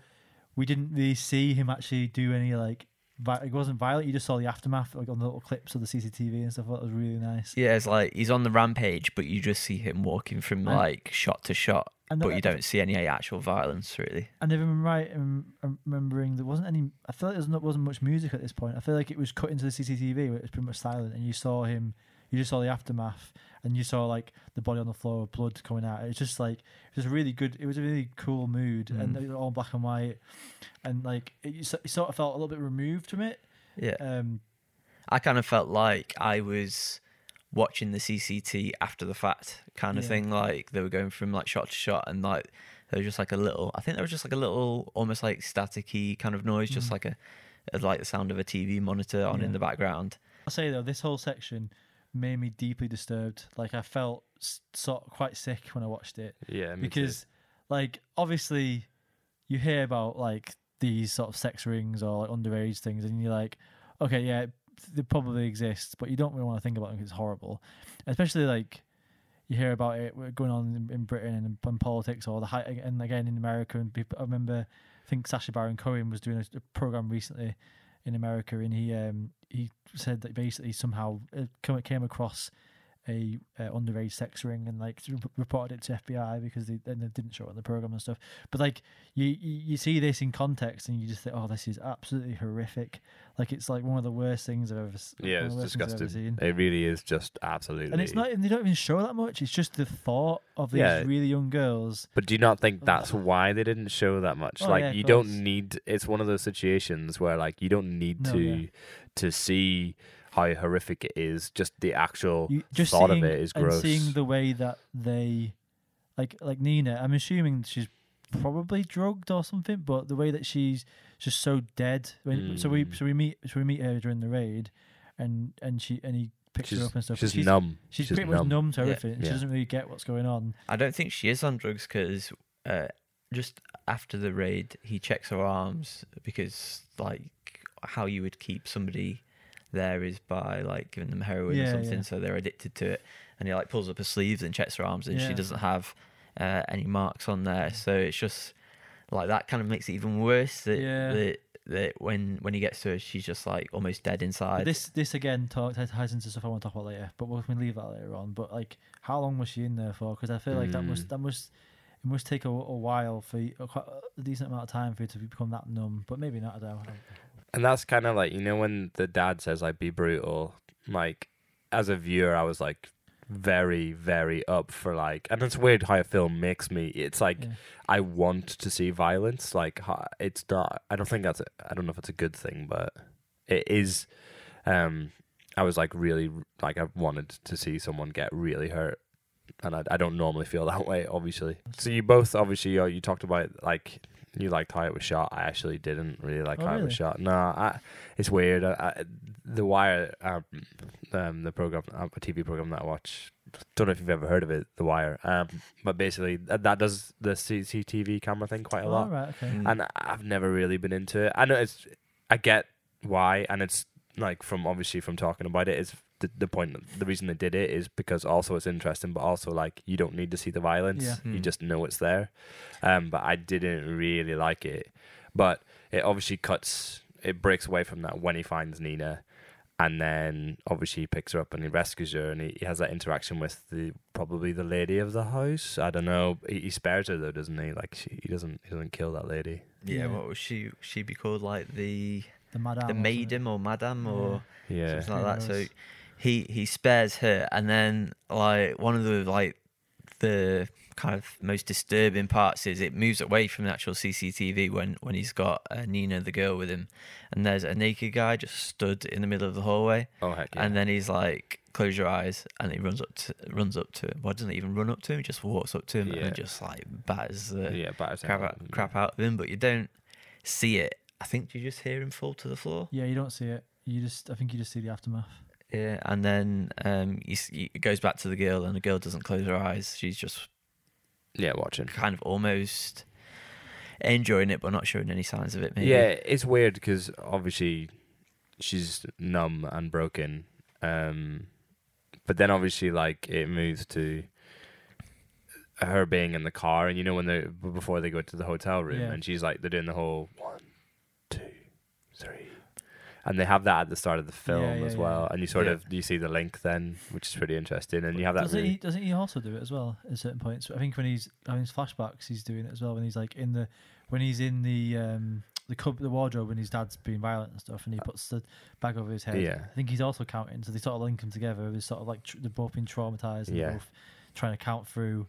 we didn't really see him actually do any like. Vi- it wasn't violent. You just saw the aftermath, like on the little clips of the CCTV and stuff. That was really nice. Yeah, it's like he's on the rampage, but you just see him walking from And- like shot to shot, And but you don't see any actual violence really. And if I'm right in in remembering, there wasn't any. I feel like there wasn't, wasn't much music at this point. I feel like it was cut into the CCTV where it was pretty much silent, and you saw him. You just saw the aftermath, and you saw like the body on the floor, blood coming out. It's just like it was a really good. It was a really cool mood, and Mm. it was all black and white, and like it, you, sort of felt a little bit removed from it. Yeah, Um, I kind of felt like I was watching the CCT after the fact kind of Yeah. thing. Like they were going from like shot to shot, and like there was just like a little. I think there was just like a little, almost like staticky kind of noise, just Mm. like a, a like the sound of a TV monitor on in the background. I'll say though, this whole section made me deeply disturbed. Like I felt sort of quite sick when I watched it. Yeah, me too. because like obviously you hear about like these sort of sex rings or like underage things and you're like okay yeah they probably exist but you don't really want to think about it them 'cause it's horrible especially like you hear about it going on in, in Britain and in politics or the high, and again in America and people, I remember I think Sacha Baron Cohen was doing a, a program recently in America and he um he said that basically somehow it came across a uh, underage sex ring and like reported it to FBI because they and they didn't show it on the program and stuff. But like you, you see this in context and you just think, oh, this is absolutely horrific. Like it's like one of the worst things I've ever. yeah, it's of the worst things I've ever disgusting. It really is just absolutely. And it's not. And they don't even show that much. It's just the thought of these Yeah. really young girls. But do you not think that's why they didn't show that much? Oh, like yeah, you course. don't need it's one of those situations where like you don't need No, to yeah. to see how horrific it is. Just the actual You, just thought seeing, of it is gross. and gross. seeing the way that they, like like Nina. I'm assuming she's probably drugged or something, but the way that she's just so dead. When, So we Mm. so we meet so we meet her during the raid, and and she and he picks she's her up and stuff. she's, she's numb. She's, She's pretty much numb to everything. and She Yeah. doesn't really get what's going on. I don't think she is on drugs because uh, just after the raid, he checks her arms because like how you would keep somebody there is by like giving them heroin Yeah, or something, yeah. so they're addicted to it. And he like pulls up her sleeves and checks her arms, and Yeah. she doesn't have uh, any marks on there. So it's just like that kind of makes it even worse. That, Yeah. that, that when when he gets to her, she's just like almost dead But inside. this this again talk, ties into stuff I want to talk about later, but we can leave that later on. But like, how long was she in there for? Because I feel like that must Mm. that must it must take a, a while for you, a, quite a decent amount of time for you to become that numb. But maybe not. I don't know. And that's kind of like you know when the dad says like be brutal. Like as a viewer, I was like very very up for like, and it's weird how a film makes me. It's like Yeah. I want to see violence. Like it's not. I don't think that's. A, I don't know if it's a good thing, but it is. Um, I was like really like I wanted to see someone get really hurt, and I, I don't normally feel that way. Obviously, so you both obviously uh, you talked about like you liked how it was shot. I actually didn't really like Oh, how it was shot. No, I, it's weird. I, I, the Wire, um, um, the program, uh, a TV program that I watch. Don't know if you've ever heard of it, The Wire. Um, but basically that, that does the CCTV camera thing quite a Oh, lot right, okay. And I've never really been into it. I know it's, I get why, and it's like from obviously from talking about it is the the point. The reason they did it is because also it's interesting, but also like you don't need to see the violence. Yeah. You Mm. just know it's there. Um, but I didn't really like it. But it obviously cuts. It breaks away from that when he finds Nina. and then obviously he picks her up and he rescues her, and he, he has that interaction with the probably the lady of the house. I don't know. He, he spares her though, doesn't he? Like she, he doesn't he doesn't kill that lady. Yeah, Yeah. what was she? She be called like the The madame. the or maiden or madam or Yeah, something like that. So he he spares her, and then like one of the like the kind of most disturbing parts is it moves away from the actual CCTV when when he's got uh, Nina the girl with him, and there's a naked guy just stood in the middle of the hallway, Oh heck yeah. and then he's like, "Close your eyes," and he runs up to runs up to him. Well, doesn't even run up to him; he just walks up to him Yeah. and just like batters the yeah, batters crap out, up. crap out of him. But you don't see it. I think you just hear him fall to the floor. Yeah, you don't see it. You just, I think you just see the aftermath. Yeah, and then um, you, s- you, it goes back to the girl, and the girl doesn't close her eyes. She's just Yeah, watching. kind of almost enjoying it, but not showing any signs of it. Maybe. Yeah, it's weird because obviously she's numb and broken, um, but then obviously like it moves to her being in the car, and you know when they before they go to the hotel room, Yeah. and she's like they're doing the whole one, two, three, and they have that at the start of the film Yeah, yeah, as well, and you sort Yeah. of you see the link then, which is pretty interesting, and you have that. Doesn't really- he? Doesn't he also do it as well at certain points? I think when he's having his flashbacks, he's doing it as well. When he's like in the, when he's in the um the cub the wardrobe when his dad's being violent and stuff, and he puts the bag over his head. Yeah. I think he's also counting. So they sort of link them together. It's sort of like tr- they're both being traumatized. And Yeah. both trying to count through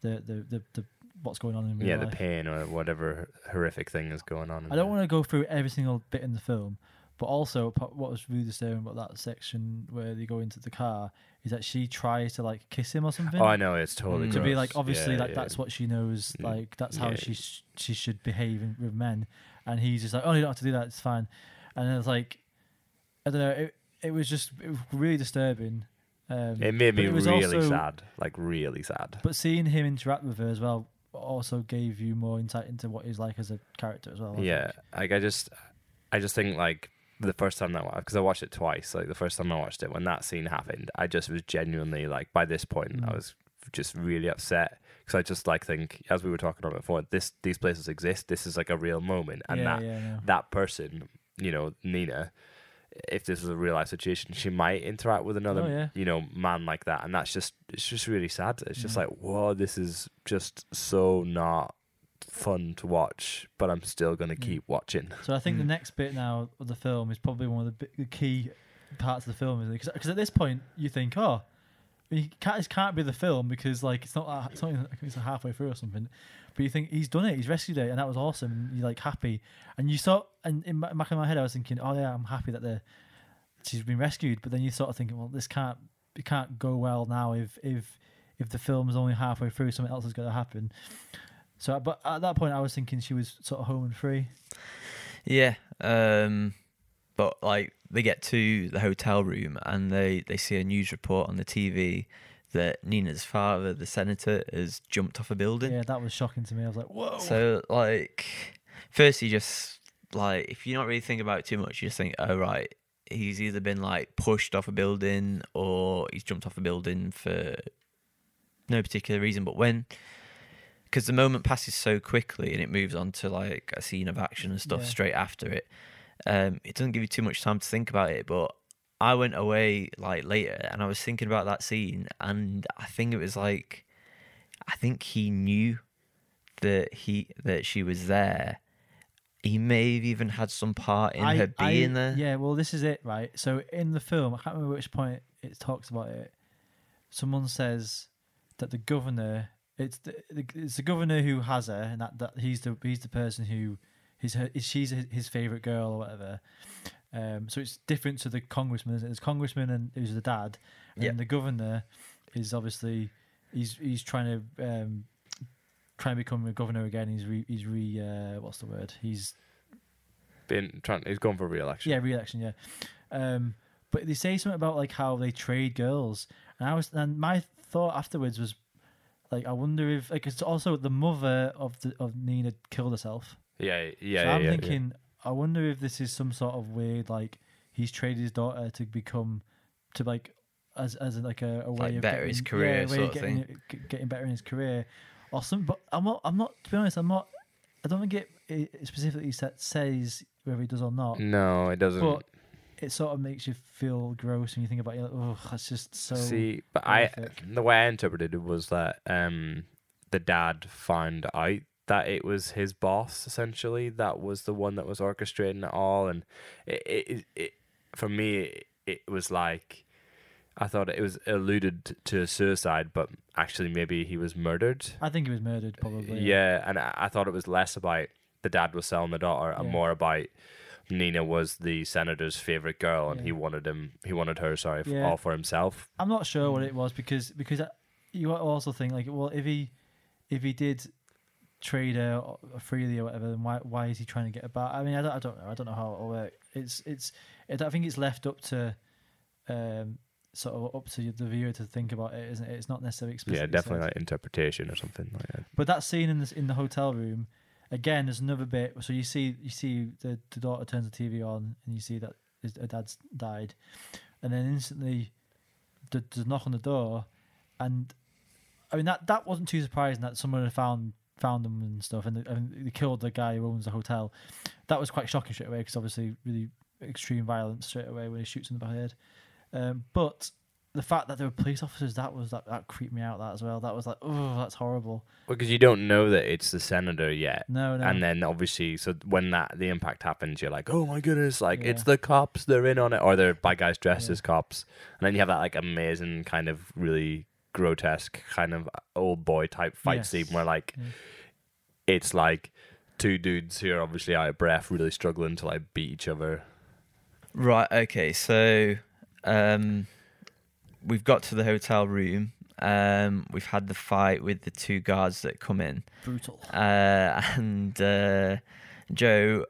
the the, the, the what's going on in real yeah, the pain or whatever horrific thing is going on. I don't there. want to go through every single bit in the film, but also what was really disturbing about that section where they go into the car is that she tries to like kiss him or something. Oh, I know it's totally Mm. to be like obviously Yeah, like yeah. that's what she knows Mm. like that's how Yeah. she sh- she should behave in, with men and he's just like oh you don't have to do that it's fine and then it's like I don't know it it was just it was really disturbing um, It made me it was really also- sad, like really sad. but seeing him interact with her as well also gave you more insight into what he's like as a character as well I yeah, think. like I just, I just think like the first time that because I watched it twice. Like the first time I watched it, when that scene happened, I just was genuinely like by this point I Mm. was just really upset because I just like think as we were talking about before, this these places exist. This is like a real moment, and yeah, that yeah, no. that person, you know, Nina. If this was a real life situation, she might interact with another, Oh, yeah. you know, man like that, and that's just it's just really sad. It's just Yeah. like, whoa, this is just so not fun to watch, but I'm still gonna Yeah. keep watching. So I think the Mm. next bit now of the film is probably one of the, bi- the key parts of the film, is because at this point you think, oh, you can't, this can't be the film because like it's not it's not even, like, it's halfway through or something. But you think he's done it, he's rescued it, and that was awesome. And you're like happy, and you saw, and in back of my head I was thinking, oh yeah, I'm happy that the she's been rescued. But then you sort of thinking, well, this can't it can't go well now if if if the film's only halfway through, something else is going to happen. So, but at that point, I was thinking she was sort of home and free. Yeah. Um, but like they get to the hotel room and they they see a news report on the TV that Nina's father, the senator, has jumped off a building. Yeah, that was shocking to me. I was like, whoa. So like, first you just like if you're not really thinking about it too much, you just think, oh right, he's either been like pushed off a building or he's jumped off a building for no particular reason. But when because the moment passes so quickly and it moves on to like a scene of action and stuff Yeah. straight after it, um, it doesn't give you too much time to think about it. But I went away like later and I was thinking about that scene and I think it was like I think he knew that he that she was there. He may have even had some part in I- her I- being there. Yeah, well, this is it, right? So in the film, I can't remember which point it talks about it. Someone says that the governor, it's the, it's the governor who has her, and that, that he's the he's the person who he's her, she's his, his favorite girl or whatever. Um, so it's different to the congressman. isn't it? There's congressman and who's the dad, and Yeah. the governor is obviously he's he's trying to um, try and become a governor again. He's re, he's re uh, what's the word? He's Been trying, he's going for a re-election. yeah, re-election. Yeah, um, but they say something about like how they trade girls, and I was and my thought afterwards was like, I wonder if like it's also the mother of the of Nina killed herself. yeah, yeah. so yeah, I'm yeah, thinking, I wonder if this is some sort of weird like he's traded his daughter to become to like as as like a, a way Like of better getting, his career yeah, a way sort of getting, g- getting better in his career or something. But I'm not. I'm not. To be honest, I'm not. I don't think it, it specifically says whether he does or not. No, it doesn't. But it sort of makes you feel gross when you think about it. Like, oh, that's just so. See, but I the way I interpreted it was that um the dad found out that it was his boss essentially that was the one that was orchestrating it all, and it it, it, for me it, it was like. I thought it was alluded to a suicide, but actually maybe he was murdered. I think he was murdered, probably. Yeah, and I, I thought it was less about the dad was selling the daughter and more about Nina was the senator's favorite girl, and Yeah. he wanted him. He wanted her. Sorry, Yeah. all for himself. I'm not sure what it was because because you also think like, well, if he if he did trade her freely or whatever, then why why is he trying to get about? I mean, I don't, I don't know. I don't know how it'll work. It's it's. It, I think it's left up to. Um, sort of up to the viewer to think about it, isn't it? It's not necessarily explicitly yeah, definitely said. like interpretation or something like that. But that scene in this in the hotel room, again, there's another bit. So you see, you see the, the daughter turns the TV on, and you see that his, her dad's died, and then instantly, the, there's a knock on the door, and I mean that that wasn't too surprising that someone had found found them and stuff, and, they- and they killed the guy who owns the hotel. That was quite shocking straight away because obviously really extreme violence straight away when he shoots in the back of the head. Um, but the fact that there were police officers that was that, that creeped me out that as well. That was like, oh, that's horrible. Because you don't know that it's the senator yet. No, no. And then obviously, so when that the impact happens, you're like, oh my goodness, like it's the cops, they're in on it, or they're by guys dressed Yeah. as cops, and then you have that like amazing kind of really grotesque kind of Oldboy type fight Yes. scene where like Yeah. it's like two dudes who are obviously out of breath, really struggling to like beat each other. Right. Okay. So, um, we've got to the hotel room. Um, we've had the fight with the two guards that come in, brutal. uh, and uh, Joe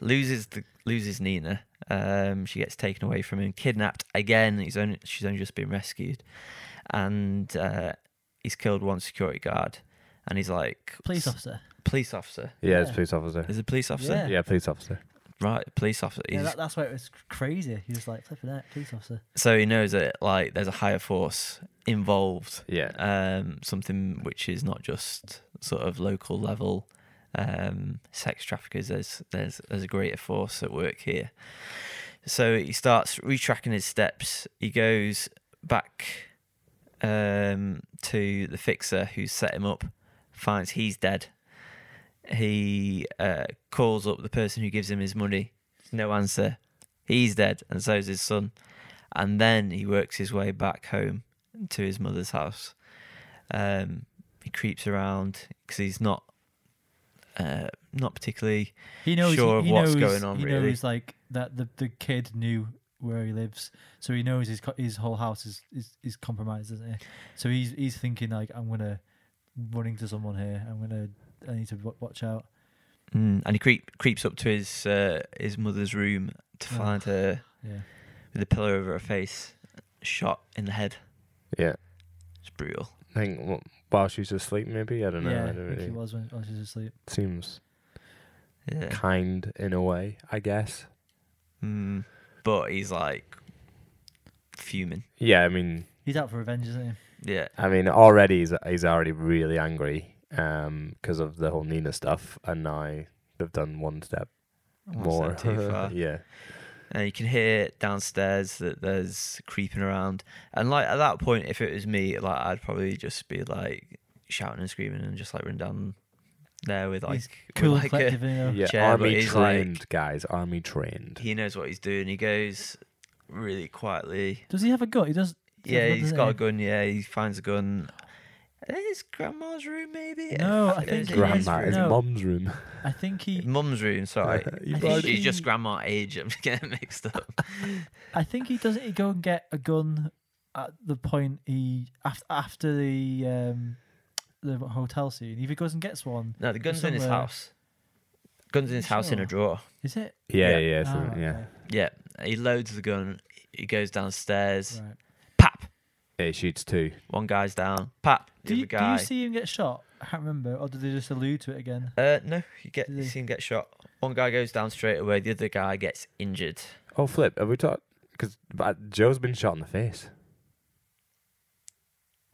loses the loses Nina. Um, she gets taken away from him, kidnapped again. He's only she's only just been rescued, and uh, he's killed one security guard. And he's like, Police officer. police officer. Yeah, it's Yeah. police officer. Is a police officer? Yeah. Yeah, police officer. Right, police officer. Yeah, He's- that, that's why it was crazy. He was like flipping out, police officer. so he knows that like there's a higher force involved Yeah. um, something which is not just sort of local level um, sex traffickers. There's there's there's a greater force at work here. So he starts retracking his steps. He goes back um, to the fixer who set him up, finds he's dead. He uh, calls up the person who gives him his money. No answer. He's dead, and so's his son. And then he works his way back home to his mother's house. Um, he creeps around because he's not uh, not particularly He knows. Sure he, of he what's knows, going on, He really. knows like that the the kid knew where he lives, so he knows his co- his whole house is is, is compromised, isn't he? So he's he's thinking like I'm gonna run into someone here. I'm gonna I need to wa- watch out. Mm, and he creep, creeps up to his uh, his mother's room to Oh. find her Yeah. with a pillow over her face, shot in the head. Yeah. It's brutal. I think w- while she's asleep, maybe I don't know. yeah, I I don't think he was when, when she was asleep. Seems Yeah. kind in a way, I guess. Mm, but he's like fuming. Yeah, I mean, He's out for revenge, isn't he? Yeah. I mean, already he's he's already really angry um because of the whole Nina stuff, and now they've done one step One more. step too far. yeah, and you can hear downstairs that there's creeping around, and like at that point, if it was me, like I'd probably just be like shouting and screaming and just like run down there with like He's Cool and like, a- collective, you yeah. chair, army he's like- trained guys, army trained. he knows what he's doing. He goes really quietly. Does he have a gun? He does. does Yeah, he's got he? a gun. Yeah, he finds a gun. I think it's grandma's room, maybe. No, I It think was it is Grandma, room. his No. mum's room. I think he. Mum's room. Sorry, You I She's- think she's he- just grandma age. I'm just getting mixed up. I think he doesn't. He go and get a gun at the point he after after the um the hotel scene. If he goes and gets one, No, the gun's in his Somewhere. house. Gun's in his house in a Sure. drawer. is it? Yeah, Yeah. yeah, yeah. so- Ah, yeah. okay. Yeah, he loads the gun. He goes downstairs. Right. Pap. Yeah, he shoots two. One guy's down. Pap. The Do you, other do guy. you see him get shot? I can't remember, or did they just allude to it again? Uh, no, you get Did you he? see him get shot. One guy goes down straight away. The other guy gets injured. Oh, flip. Have we talked? Because Joe's been shot in the face,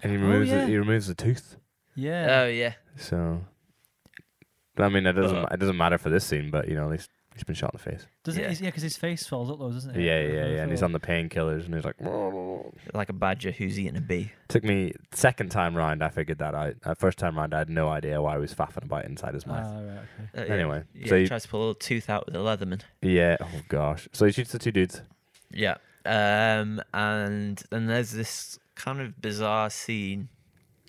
and he Oh, removes yeah. the, he removes the tooth. Yeah. Oh yeah. So, but I mean, it doesn't But- it doesn't matter for this scene, but you know, at least He's been shot in the face. Does Yeah. it? Yeah, because his face falls up though, doesn't it? Yeah, yeah, yeah. Really And he's on the painkillers, and he's like. Like a badger who's eating a bee. Took me second time round. I figured that out. Uh, first time round, I had no idea why he was faffing about inside his mouth. Ah, right, okay. Uh, Anyway, yeah, so he you- tries to pull a little tooth out with a Leatherman. yeah. Oh gosh. So he shoots the two dudes. Yeah. Um, and then there's this kind of bizarre scene.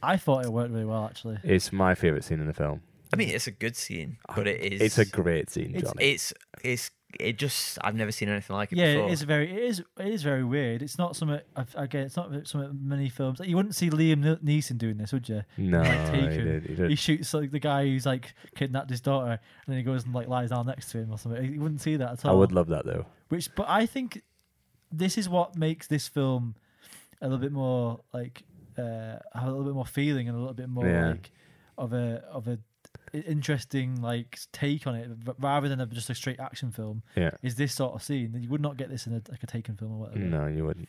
I thought it worked really well actually. It's my favorite scene in the film. I mean, it's a good scene, but it is. It's a great scene, It's- Johnny. It's it's it just I've never seen anything like it Yeah, before. it is very, it is, it is very weird. It's not something. Again, it's not something many films. You wouldn't see Liam Neeson doing this, would you? no, like, he did. He did. He shoots like the guy who's like kidnapped his daughter, and then he goes and like lies down next to him or something. You wouldn't see that at all. I would love that though. Which, but I think this is what makes this film a little bit more like uh, have a little bit more feeling and a little bit more Yeah. like of a of a interesting like take on it rather than a, just a straight action film. Yeah. Is this sort of scene you would not get this in a, like a Taken film or whatever. No, you wouldn't.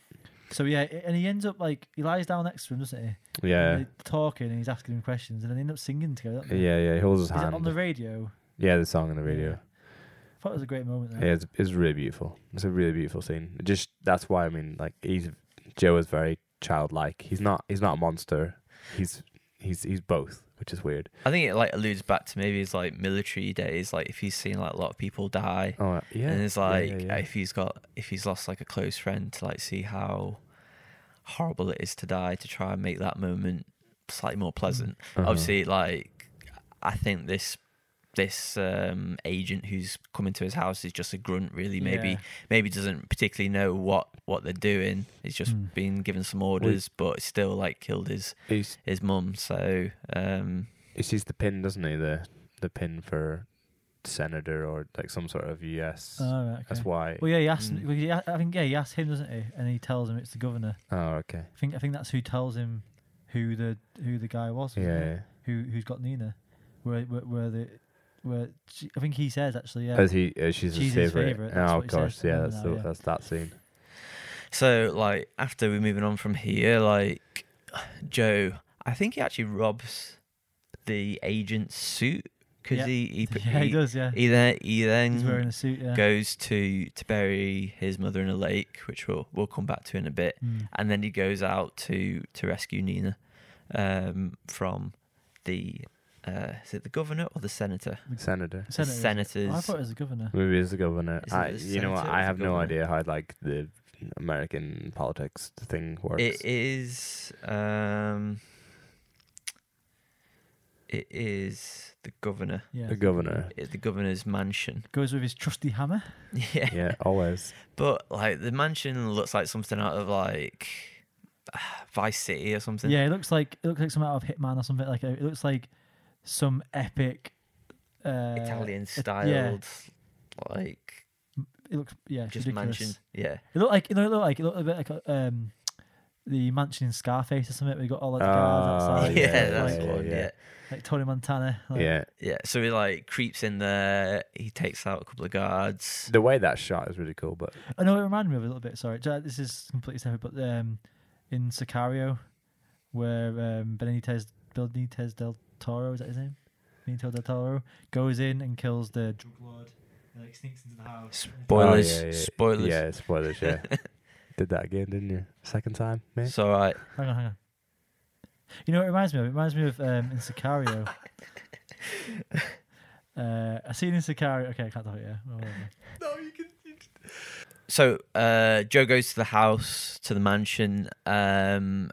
So yeah, and he ends up like he lies down next to him, doesn't he? Yeah. And talking and he's asking him questions, and then they end up singing together. don't they? Yeah, yeah. He holds his Is hand. on the radio? yeah, the song on the radio. Yeah. I thought it was a great moment. There. Yeah, it's, it's really beautiful. It's a really beautiful scene. Just that's why I mean, like he's Joe is very childlike. He's not. He's not a monster. He's he's he's both, which is weird. I think it like alludes back to maybe his like military days, like if he's seen like a lot of people die, Oh yeah. and it's yeah, like yeah, yeah. if he's got if he's lost like a close friend to like see how horrible it is to die to try and make that moment slightly more pleasant. Uh-huh. Obviously, like I think this this um agent who's coming to his house is just a grunt really maybe Yeah. maybe doesn't particularly know what what they're doing he's just Mm. been given some orders but still like killed his He's, his mum so um he sees the pin, doesn't he? The the pin for senator or like some sort of U.S. Oh, right, okay. That's why. Well, yeah, he asked. Mm. Well, he, a- I think yeah, he asked him, doesn't he? And he tells him it's the governor. Oh, okay. I think I think that's who tells him who the who the guy was. wasn't Yeah. Who who's got Nina? Where where, where the where she, I think he says actually yeah. As he, uh, she's, She's his his favorite. favourite, Oh, what of course. says. Yeah, that's now, the, yeah. that's that scene. so like after we're moving on from here like joe i think he actually robs the agent's suit because Yeah. he he, yeah, he does. Yeah, he then he then he's wearing a suit. Yeah. goes to to bury his mother in a lake which we'll we'll come back to in a bit Mm. and then he goes out to to rescue Nina um, from the uh, is it the governor or the senator? Senator. The Senator. senators. Oh, I thought it was the governor. Maybe it's the governor. Is it I, the you know what? senator or I the have no governor? idea how like the American politics thing works. It is. Um, it is the governor. Yeah, the governor. It, the governor's mansion. goes with his trusty hammer. Yeah. Yeah, always. But like the mansion looks like something out of like Vice City or something. Yeah, it looks like it looks like something out of Hitman or something. Like a, it looks like some epic uh, Italian styled. yeah. Like It looks yeah, just ridiculous. mansion. Yeah. It looked like you know, it looked like it looked a bit like a, um, the mansion in Scarface or something. We got all like the guards Oh, outside, yeah, yeah, that's like, the one. yeah. Yeah. like Tony Montana. Like, yeah. Yeah. So he like creeps in there. He takes out a couple of guards. The way that shot is really cool, but I know it reminded me of a little bit. Sorry, this is completely separate, but um, in Sicario, where um, Benitez Benitez del Toro is that his name? Benito del Toro goes in and kills the drug lord. and, Like sneaks into the house. Spoilers. Oh, yeah, yeah. Spoilers. Yeah, spoilers. Yeah. Did that again, didn't you? Second time, mate. It's all right. Hang on, hang on. You know what it reminds me of? It reminds me of um, in Sicario. uh, I seen in Sicario. Okay, I can't talk it. Yeah. Oh, whatever. So uh, Joe goes to the house, to the mansion, um,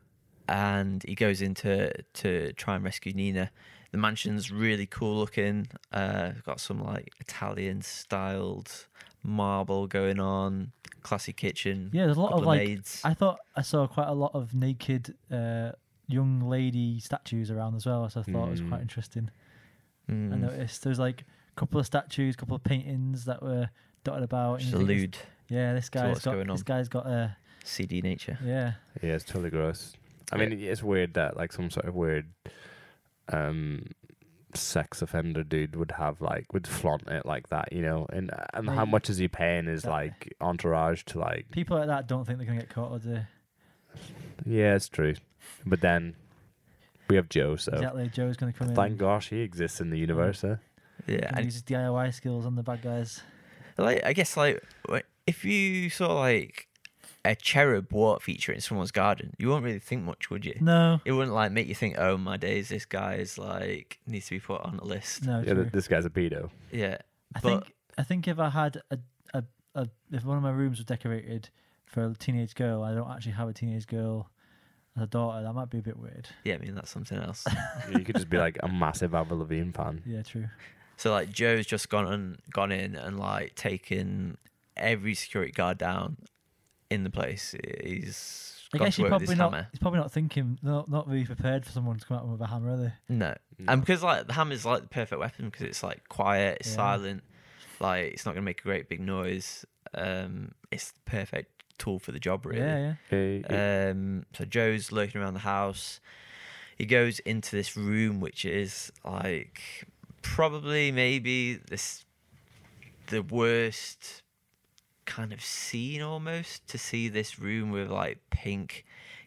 and he goes in to, to try and rescue Nina. The mansion's really cool looking. Uh, got some like Italian styled marble going on, classy kitchen. Yeah, there's a lot couple of like. maids. I thought I saw quite a lot of naked uh, young lady statues around as well, so I thought it was Mm. quite interesting. I Mm, noticed there's like a couple of statues, a couple of paintings that were dotted about. and just you think this- allude Yeah, this guy's what's got this guy's got a seedy nature. yeah. Yeah, it's totally gross. I Yeah. mean, it's weird that like some sort of weird um sex offender dude would have like would flaunt it like that, you know. And and how much is he paying his that- like entourage to like? People like that don't think they're gonna get caught, or do Yeah, it's true. But then we have Joe, so exactly? Joe's gonna come in. thank gosh he exists in the universe. Huh? Yeah, and and use his DIY skills on the bad guys. like I guess like if you saw like a cherub water feature in someone's garden, you won't really think much, would you? No, It wouldn't like make you think, oh my days, this guy is like needs to be put on a list. no. Yeah, true. this guy's a pedo. Yeah, I but think I think if I had a, a, a if one of my rooms was decorated for a teenage girl, I don't actually have a teenage girl as a daughter. That might be a bit weird. yeah, I mean that's something else. you could just be like a massive Avril Lavigne fan. Yeah, true. so like Joe's just gone and gone in and like taken every security guard down in the place. He's I gone guess to he's work with probably his not. hammer. He's probably not thinking. Not not really prepared for someone to come at him with a hammer, are they? No, and because like the hammer's like the perfect weapon because it's like quiet, it's Yeah. silent, like it's not gonna make a great big noise. Um, it's the perfect tool for the job, really. Yeah, yeah. Hey, hey. Um, so Joe's lurking around the house. He goes into this room, which is like probably maybe this the worst kind of scene almost to see this room with like pink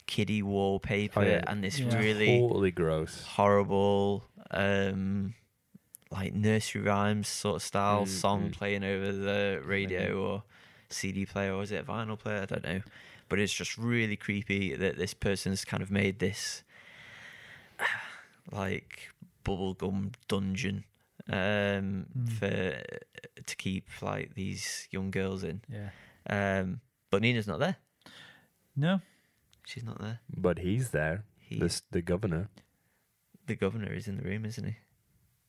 kiddie wallpaper Oh, yeah. and this Yeah. really Totally gross. horrible um like nursery rhymes sort of style Mm, song mm. playing over the radio or CD player or is it a vinyl player? I don't know. But it's just really creepy that this person's kind of made this like bubblegum dungeon um Mm. for to keep like these young girls in. Yeah. Um but Nina's not there. No. She's not there. But he's there. He This the governor. the governor is in the room, isn't he?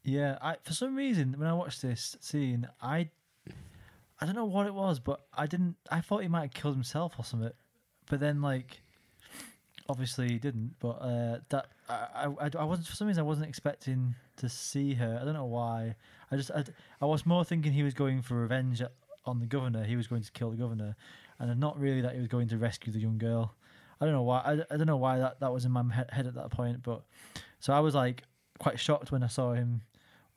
Yeah. I for some reason when I watched this scene, I I don't know what it was, but I didn't. I thought he might have killed himself or something. But then like. Obviously he didn't, but uh, that I, I I wasn't for some reason I wasn't expecting to see her. I don't know why. I just I, I was more thinking he was going for revenge on the governor. He was going to kill the governor, and not really that he was going to rescue the young girl. I don't know why. I, I don't know why that, that was in my head at that point. But so I was like quite shocked when I saw him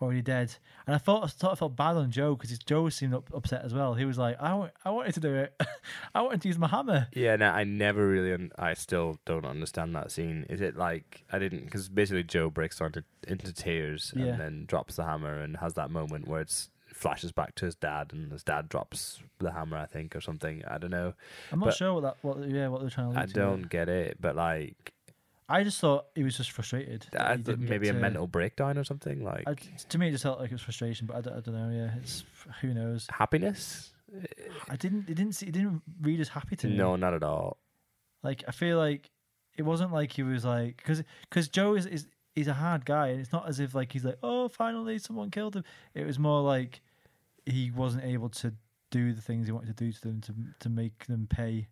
already dead, and I thought I sort of felt bad on Joe because Joe seemed up, upset as well. He was like, I, wa- I wanted to do it. I wanted to use my hammer. Yeah, no, I never really, un- I still don't understand that scene. Is it like I didn't? Because basically Joe breaks onto into tears Yeah. and then drops the hammer and has that moment where it's flashes back to his dad and his dad drops the hammer, I think, or something. I don't know. I'm not But- sure what that what yeah what they're trying to. I don't get it, but like I just thought he was just frustrated. that I he th- didn't get maybe a to- mental breakdown or something. Like I, to me, it just felt like it was frustration, but I don't, I don't know. Yeah, it's who knows. happiness? I didn't. It didn't. See, it didn't read as happy to me. No, not at all. Like I feel like it wasn't like he was like because because Joe is is he's a hard guy, and it's not as if like he's like oh finally someone killed him. It was more like he wasn't able to do the things he wanted to do to them to to make them pay.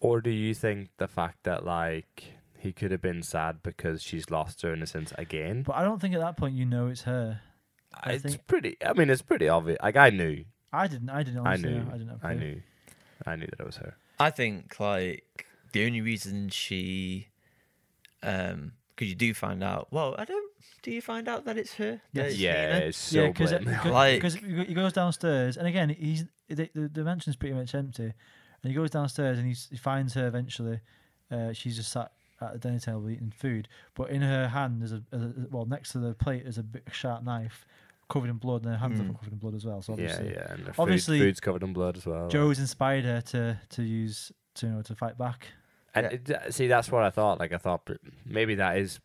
Or do you think the fact that like he could have been sad because she's lost her innocence again? But I don't think at that point you know it's her. I it's think- pretty. I mean, it's pretty obvious. Like I knew, I didn't. I didn't. I knew, know. I didn't. Have a I clue. knew, I knew that it was her. I think like the only reason she, um, because you do find out. Well, I don't. Do you find out that it's her? that Yes. it's Yeah, Nina? it's so yeah, because blatant. Like- he goes downstairs, and again, he's the, the, the mansion's pretty much empty, and he goes downstairs and he's, he finds her eventually. Uh, she's just sat at the dinner table eating food, but in her hand there's a, a well next to the plate is a big sharp knife covered in blood, and her hands Mm. are covered in blood as well. So obviously, yeah, and the obviously, food's covered in blood as well. Joe's inspired her to to use to you know to fight back. and Yeah. it, see, that's what I thought. Like I thought maybe that is.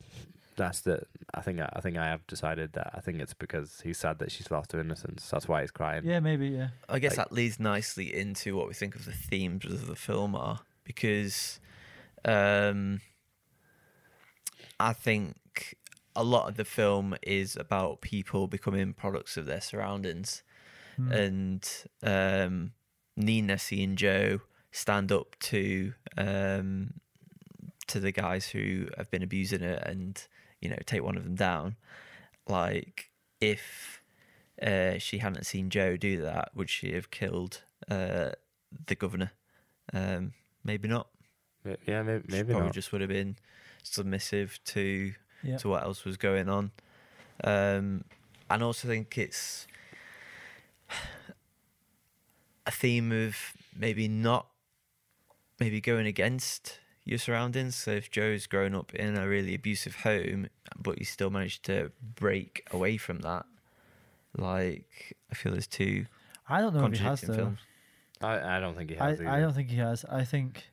That's the. I think. I think I have decided that. I think it's because he's sad that she's lost her innocence. That's why he's crying. Yeah, maybe. Yeah, I guess Like- that leads nicely into what we think of the themes of the film are because um, I think a lot of the film is about people becoming products of their surroundings Hmm. and um, Nina seeing Joe stand up to um, to the guys who have been abusing her and you know take one of them down. Like if uh, she hadn't seen Joe do that, would she have killed uh, the governor? Um, maybe not. Yeah, maybe, She probably not. just would have been submissive to yeah. to what else was going on. Um, and also think it's a theme of maybe not maybe going against your surroundings. So if Joe's grown up in a really abusive home, but he still managed to break away from that, like I feel there's two I don't know if he has though. films. I, I don't think he has. I, has. I don't think he has. I think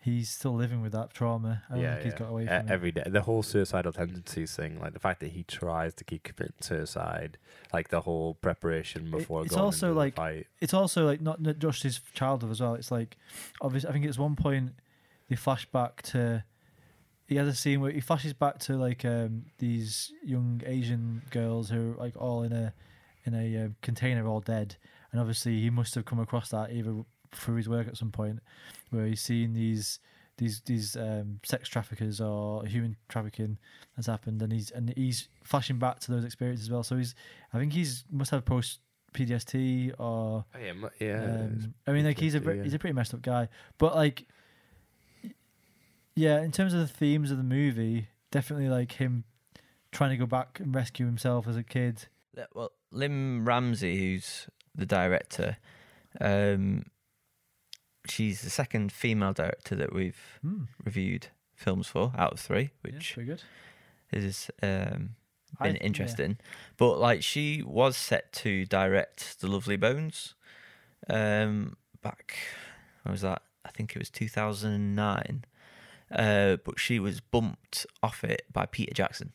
he's still living with that trauma. I don't yeah, think he's yeah. got away from it. every day. The whole suicidal tendencies thing, like the fact that he tries to keep committing suicide, like the whole preparation before it's going also like-. It's also like not, not just his childhood as well. It's like obviously I think it's one point they flash back to he has a scene where he flashes back to like um, these young Asian girls who are like all in a in a uh, container all dead, and obviously he must have come across that either through his work at some point where he's seen these these these um, sex traffickers or human trafficking has happened, and he's and he's flashing back to those experiences as well. So he's I think he's must have post PTSD or Oh, yeah, yeah. um, I mean, like he's a yeah. he's a pretty messed up guy, but like, yeah, in terms of the themes of the movie, definitely like him trying to go back and rescue himself as a kid. Well, Lynne Ramsay, who's the director, um, she's the second female director that we've Hmm. reviewed films for out of three, which good. is um, I- been yeah. interesting. But like, she was set to direct The Lovely Bones um, back. When was that? I think it was 2009. Uh, but she was bumped off it by Peter Jackson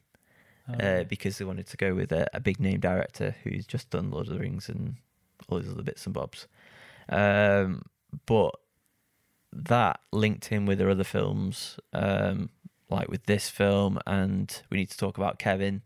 Oh, uh, because they wanted to go with a, a big name director who's just done Lord of the Rings and all these other bits and bobs. Um, but that linked in with their other films, um, like with this film, and we need to talk about Kevin.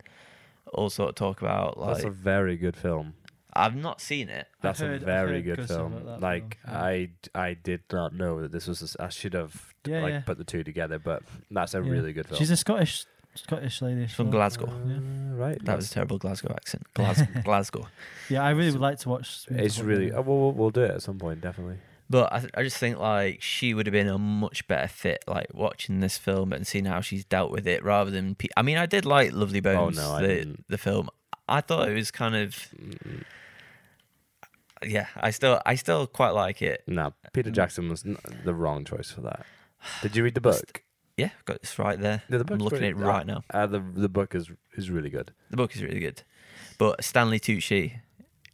Also, talk about like That's a very good film. I've not seen it. That's heard- a I've very good good film. Like film, yeah. I, I did not know that this was. a s- I should have Yeah, like yeah. put the two together, but that's a Yeah. really good film. She's a Scottish Scottish lady. From so- Glasgow. Uh, right. That was a terrible Glasgow accent. Glasgow. Glasgow. Yeah, I really would like to watch. It's really. Oh, we'll, we'll do it at some point, definitely. But I, I just think like she would have been a much better fit, like watching this film and seeing how she's dealt with it, rather than. Pe- I mean, I did like Lovely Bones, Oh, no, the didn't. the film. I thought it was kind of Mm, yeah. I still I still quite like it. No, Peter Mm. Jackson was the wrong choice for that. Did you read the book? Yeah, got this right there. Yeah, the I'm looking at it right now. Uh, the the book is is really good. The book is really good, but Stanley Tucci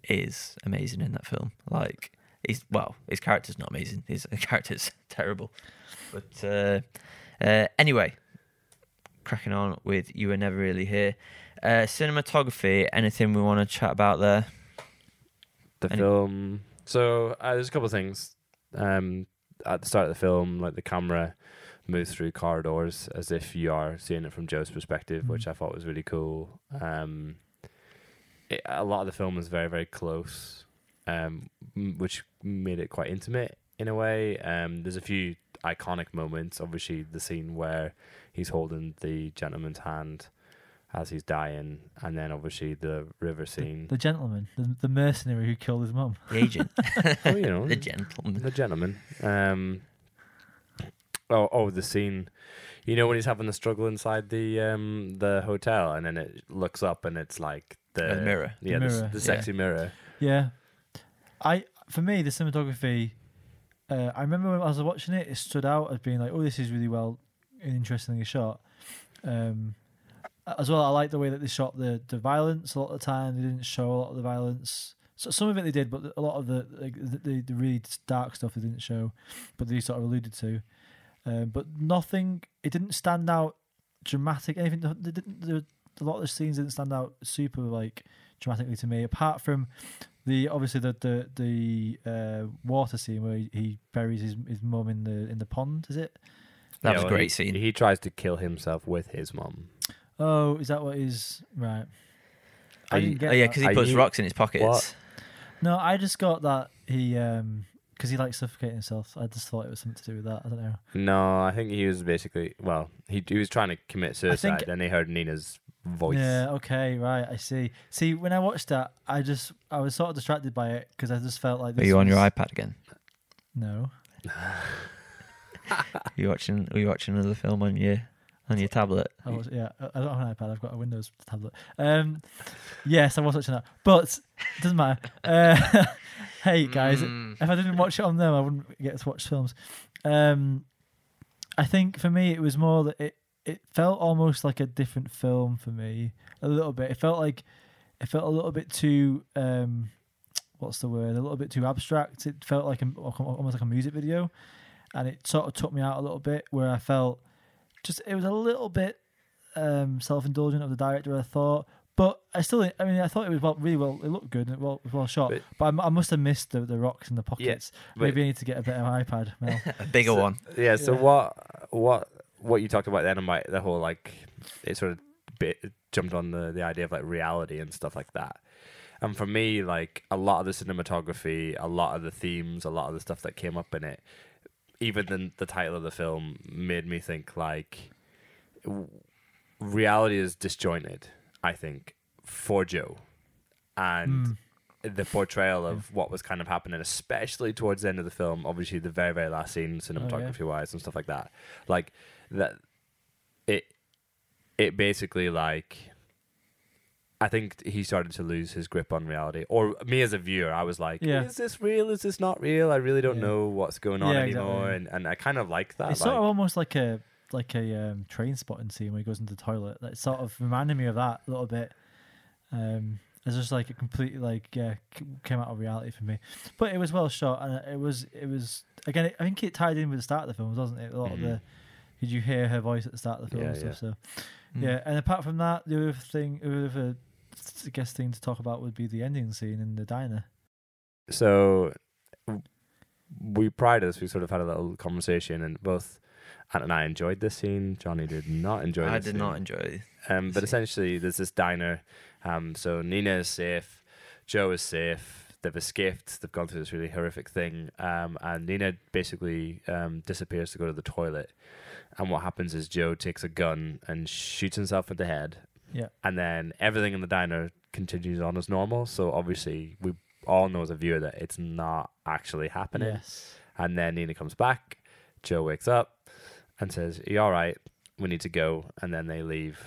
is amazing in that film. Like he's well, his character's not amazing. His character's terrible. But uh, uh, anyway, cracking on with you were never really here. Uh, cinematography. Anything we want to chat about there? The Any- film. So uh, there's a couple of things. Um, at the start of the film, like the camera moves through corridors as if you are seeing it from Joe's perspective, Mhm. which I thought was really cool. Um, it, a lot of the film was very very close, um, which made it quite intimate in a way. Um, there's a few iconic moments. Obviously, the scene where he's holding the gentleman's hand as he's dying, and then obviously the river scene. The gentleman, the, the mercenary who killed his mum. The agent, oh, you know, the gentleman. the gentleman. Um, oh, oh, the scene. You know when he's having the struggle inside the um the hotel, and then it looks up and it's like the, the mirror. yeah, The the, mirror. the Yeah. sexy mirror. Yeah, I for me the cinematography. Uh, I remember when I was watching it, it stood out as being like, "Oh, this is really well and interestingly shot." Um, as well, I like the way that they shot the the violence. A lot of the time, they didn't show a lot of the violence. So some of it they did, but a lot of the the, the, really dark stuff they didn't show, but they sort of alluded to. Um, but nothing. It didn't stand out dramatic. Anything. They didn't. A lot of the scenes didn't stand out super like dramatically to me. Apart from the obviously the the the uh, water scene where he, he buries his his mum in the in the pond. Is it? That Yeah, was a great he, scene. He tries to kill himself with his mum. Oh, is that what is right? I didn't you- get oh yeah, because he puts you- rocks in his pockets. What? No, I just got that he um because he likes suffocating himself. I just thought it was something to do with that. I don't know. No, I think he was basically well. He he was trying to commit suicide, and he heard Nina's voice. Yeah. Okay. Right. I see. See, when I watched that, I just I was sort of distracted by it because I just felt like. Are This you on your iPad again? No. Are you watching? Are you watching another film on your on your tablet? I was, yeah, I I don't have an iPad. I've got a Windows tablet. Um, yes, I was watching that, but it doesn't matter. Uh, hey guys, Mm. if I didn't watch it on them, I wouldn't get to watch films. Um, I think for me, it was more that it it felt almost like a different film for me a little bit. It felt like it felt a little bit too um, what's the word? A little bit too abstract. It felt like a, almost like a music video, and it sort of took me out a little bit. Where I felt just it was a little bit um, self-indulgent of the director. I thought, but I still, I mean, I thought it was well, really well. It looked good. and it well, well shot. But- But, I m- I, must have missed the, the rocks in the pockets. but- Maybe I need to get a better iPad. Mel. A bigger So- one. Yeah. So Yeah. what what what you talked about then about the whole like it sort of bit, jumped on the the idea of like reality and stuff like that. And for me, like a lot of the cinematography, a lot of the themes, a lot of the stuff that came up in it, even the the title of the film made me think like reality is disjointed. I think for Joe, and Mm. the portrayal of what was kind of happening, especially towards the end of the film. Obviously, the very very last scene, cinematography wise, and stuff like that. Like that, it it basically like. I think he started to lose his grip on reality, or me as a viewer, I was like, Yeah. "Is this real? Is this not real? I really don't Yeah. know what's going on Yeah, anymore." exactly. And and I kind of like that. It's like, sort of almost like a like a um, Trainspotting scene where he goes into the toilet. That sort of reminded me of that a little bit. Um, it's just like a completely like yeah came out of reality for me, but it was well shot and it was it was again I think it tied in with the start of the film, doesn't it? A lot of Mhm. the did you hear her voice at the start of the film Yeah, and stuff? So. Yeah, and apart from that, the other thing, the other I guess thing to talk about would be the ending scene in the diner. so we prior to this we sort of had a little conversation and both Ant and I enjoyed this scene. Jonny did not enjoy I did scene. not enjoy. Um, but scene. essentially there's this diner. Um, so Nina is safe, Joe is safe. They've escaped. They've gone through this really horrific thing. Um, and Nina basically um, disappears to go to the toilet. And what happens is Joe takes a gun and shoots himself in the head. Yeah. And then everything in the diner continues on as normal. So obviously we all know as a viewer that it's not actually happening. Yes. And then Nina comes back. Joe wakes up and says, "You're you all right? We need to go." And then they leave.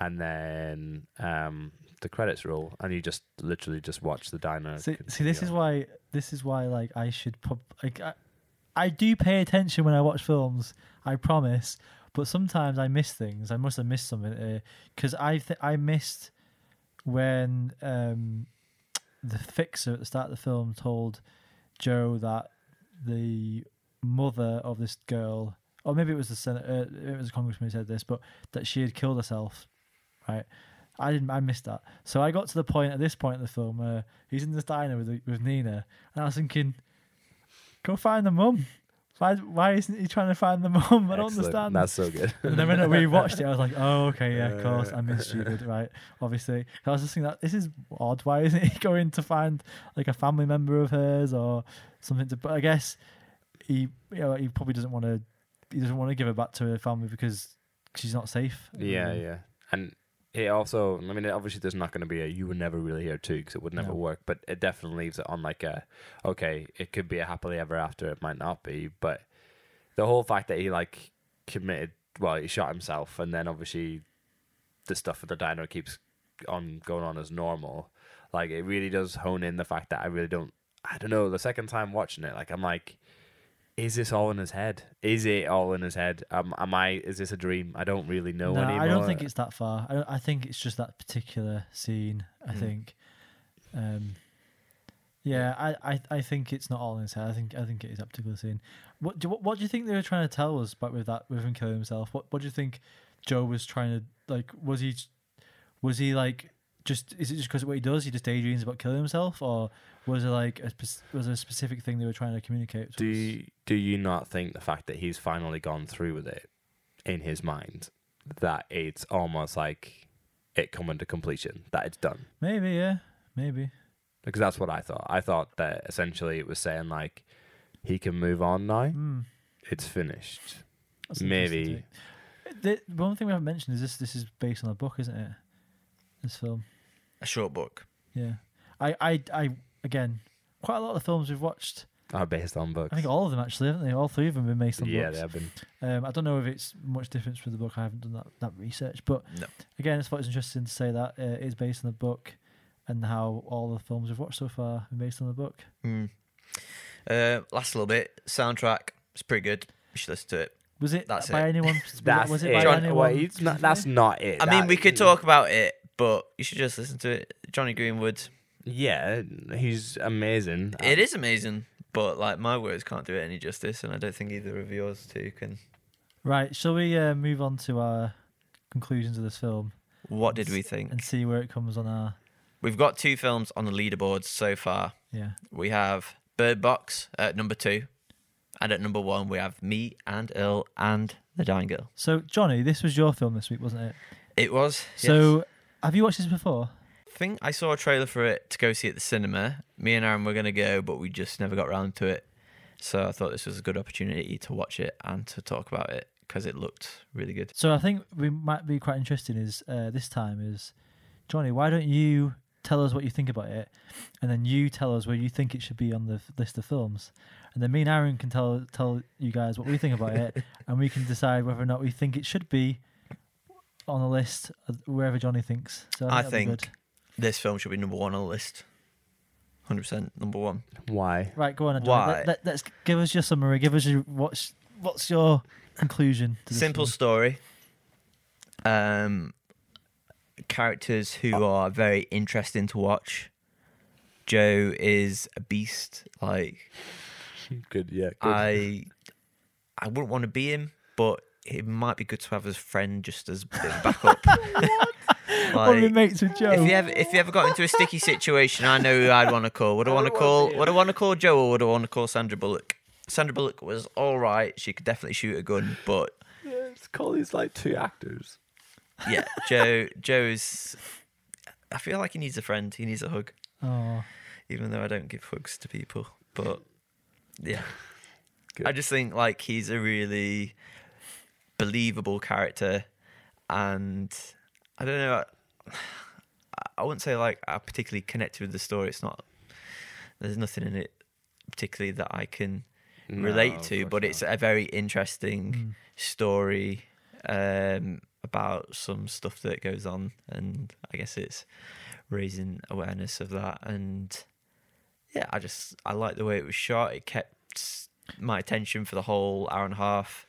And then um, the credits roll, and you just literally just watch the diner. See, see, this is why this is why like I should prob- like I, I do pay attention when I watch films. I promise, but sometimes I miss things. I must have missed something because I th- I missed when um, the fixer at the start of the film told Joe that the mother of this girl, or maybe it was the senator, uh, it was a congressman who said this, but that she had killed herself, right? I didn't. I missed that. So I got to the point at this point in the film where he's in this diner with with Nina, and I was thinking, go find the mum. Why? Why isn't he trying to find the mum? I don't Excellent. understand. That's so good. And then when we watched it, I was like, oh, okay, yeah, of course, I'm being stupid, right? Obviously. I was just thinking that this is odd. Why isn't he going to find like a family member of hers or something to? But I guess he, you know, he probably doesn't want to. He doesn't want to give her back to her family because she's not safe. yeah, Um, yeah. And it also, I mean, obviously, there's not going to be a "you were never really here" too, because it would never No. work. But it definitely leaves it on like a, okay, it could be a happily ever after. It might not be, but the whole fact that he like committed, well, he shot himself, and then obviously the stuff at the diner keeps on going on as normal. Like it really does hone in the fact that I really don't. I don't know. The second time watching it, like I'm like, is this all in his head? Is it all in his head? Um, am I? Is this a dream? I don't really know no, anymore. I don't think it's that far. I, don't, I think it's just that particular scene. I Mm. think. Um, yeah, I, I, I think it's not all in his head. I think I think it is that particular scene. What do what, what do you think they were trying to tell us about with that with him killing himself? What what do you think Joe was trying to like? Was he was he like just is it just because of what he does? He just daydreams about killing himself, or was it like a was there a specific thing they were trying to communicate? Do you, do you not think the fact that he's finally gone through with it in his mind that it's almost like it coming to completion that it's done? Maybe yeah, maybe. Because that's what I thought. I thought that essentially it was saying like he can move on now. Hmm. It's finished. That's Maybe. The one thing we haven't mentioned is this. This is based on a book, isn't it? This film. A short book. Yeah. I, I, I, again, quite a lot of the films we've watched. Are based on books. I think all of them actually, haven't they? All three of them have been based on yeah, books. Yeah, they have been. Um, I don't know if it's much difference with the book. I haven't done that, that research, but No. again, I thought it was interesting to say that uh, it is based on the book, and how all the films we've watched so far have been based on the book. Mm. Uh, last little bit. Soundtrack. It's pretty good. You should listen to it. Was it That's by it. anyone? was it- That's was it it. by John- anyone? Well, not, that's not it. I mean, we could talk about it, but you should just listen to it. Jonny Greenwood, Yeah, he's amazing. It is amazing, but like my words can't do it any justice, and I don't think either of yours two can. Right, shall we uh, move on to our conclusions of this film What did we think? and see where it comes on our We've got two films on the leaderboards so far. yeah. We have Bird Box at number two, and at number one we have Me and Earl and The Dying Girl. So Johnny, this was your film this week, wasn't it? It was. So yes. Have you watched this before? I think I saw a trailer for it to go see at the cinema. Me and Aaron were going to go, but we just never got around to it. So I thought this was a good opportunity to watch it and to talk about it because it looked really good. So I think we might be quite interesting is uh, this time is Jonny, why don't you tell us what you think about it, and then you tell us where you think it should be on the f- list of films, and then me and Aaron can tell tell you guys what we think about it, and we can decide whether or not we think it should be on the list wherever Jonny thinks. So I I think, that'd think- This film should be number one on the list. 100% number one. Why? right. Go on, then, Jonny. Why? Let, us give us your summary. Give us your what's what's your conclusion? To Simple film? story. Um, characters who are very interesting to watch. Joe is a beast. Like Good, yeah. Good. I, I wouldn't want to be him, but it might be good to have as a friend just as a bit of backup. What are we like, mates with Joe? if you ever if you ever got into a sticky situation, I know who I'd want to call. Would I want to call? Would I want to call Joe or would I want to call Sandra Bullock? Sandra Bullock was all right. She could definitely shoot a gun, but yeah, it's called these like two actors. yeah, Joe Joe's. I feel like he needs a friend. He needs a hug, oh, even though I don't give hugs to people. But yeah, Good. I just think like he's a really believable character, and I don't know. I, I wouldn't say like I particularly connected with the story. It's not. There's nothing in it particularly that I can relate to, but course it's not. a very interesting Mm. story um, about some stuff that goes on, and I guess it's raising awareness of that. And yeah, I just I like the way it was shot. It kept my attention for the whole hour and a half,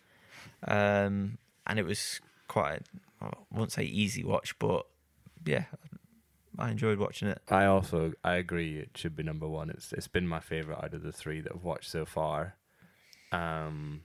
um, and it was quite I won't say easy watch, but yeah, I enjoyed watching it. I also I agree it should be number one. It's it's been my favorite out of the three that I've watched so far. Um,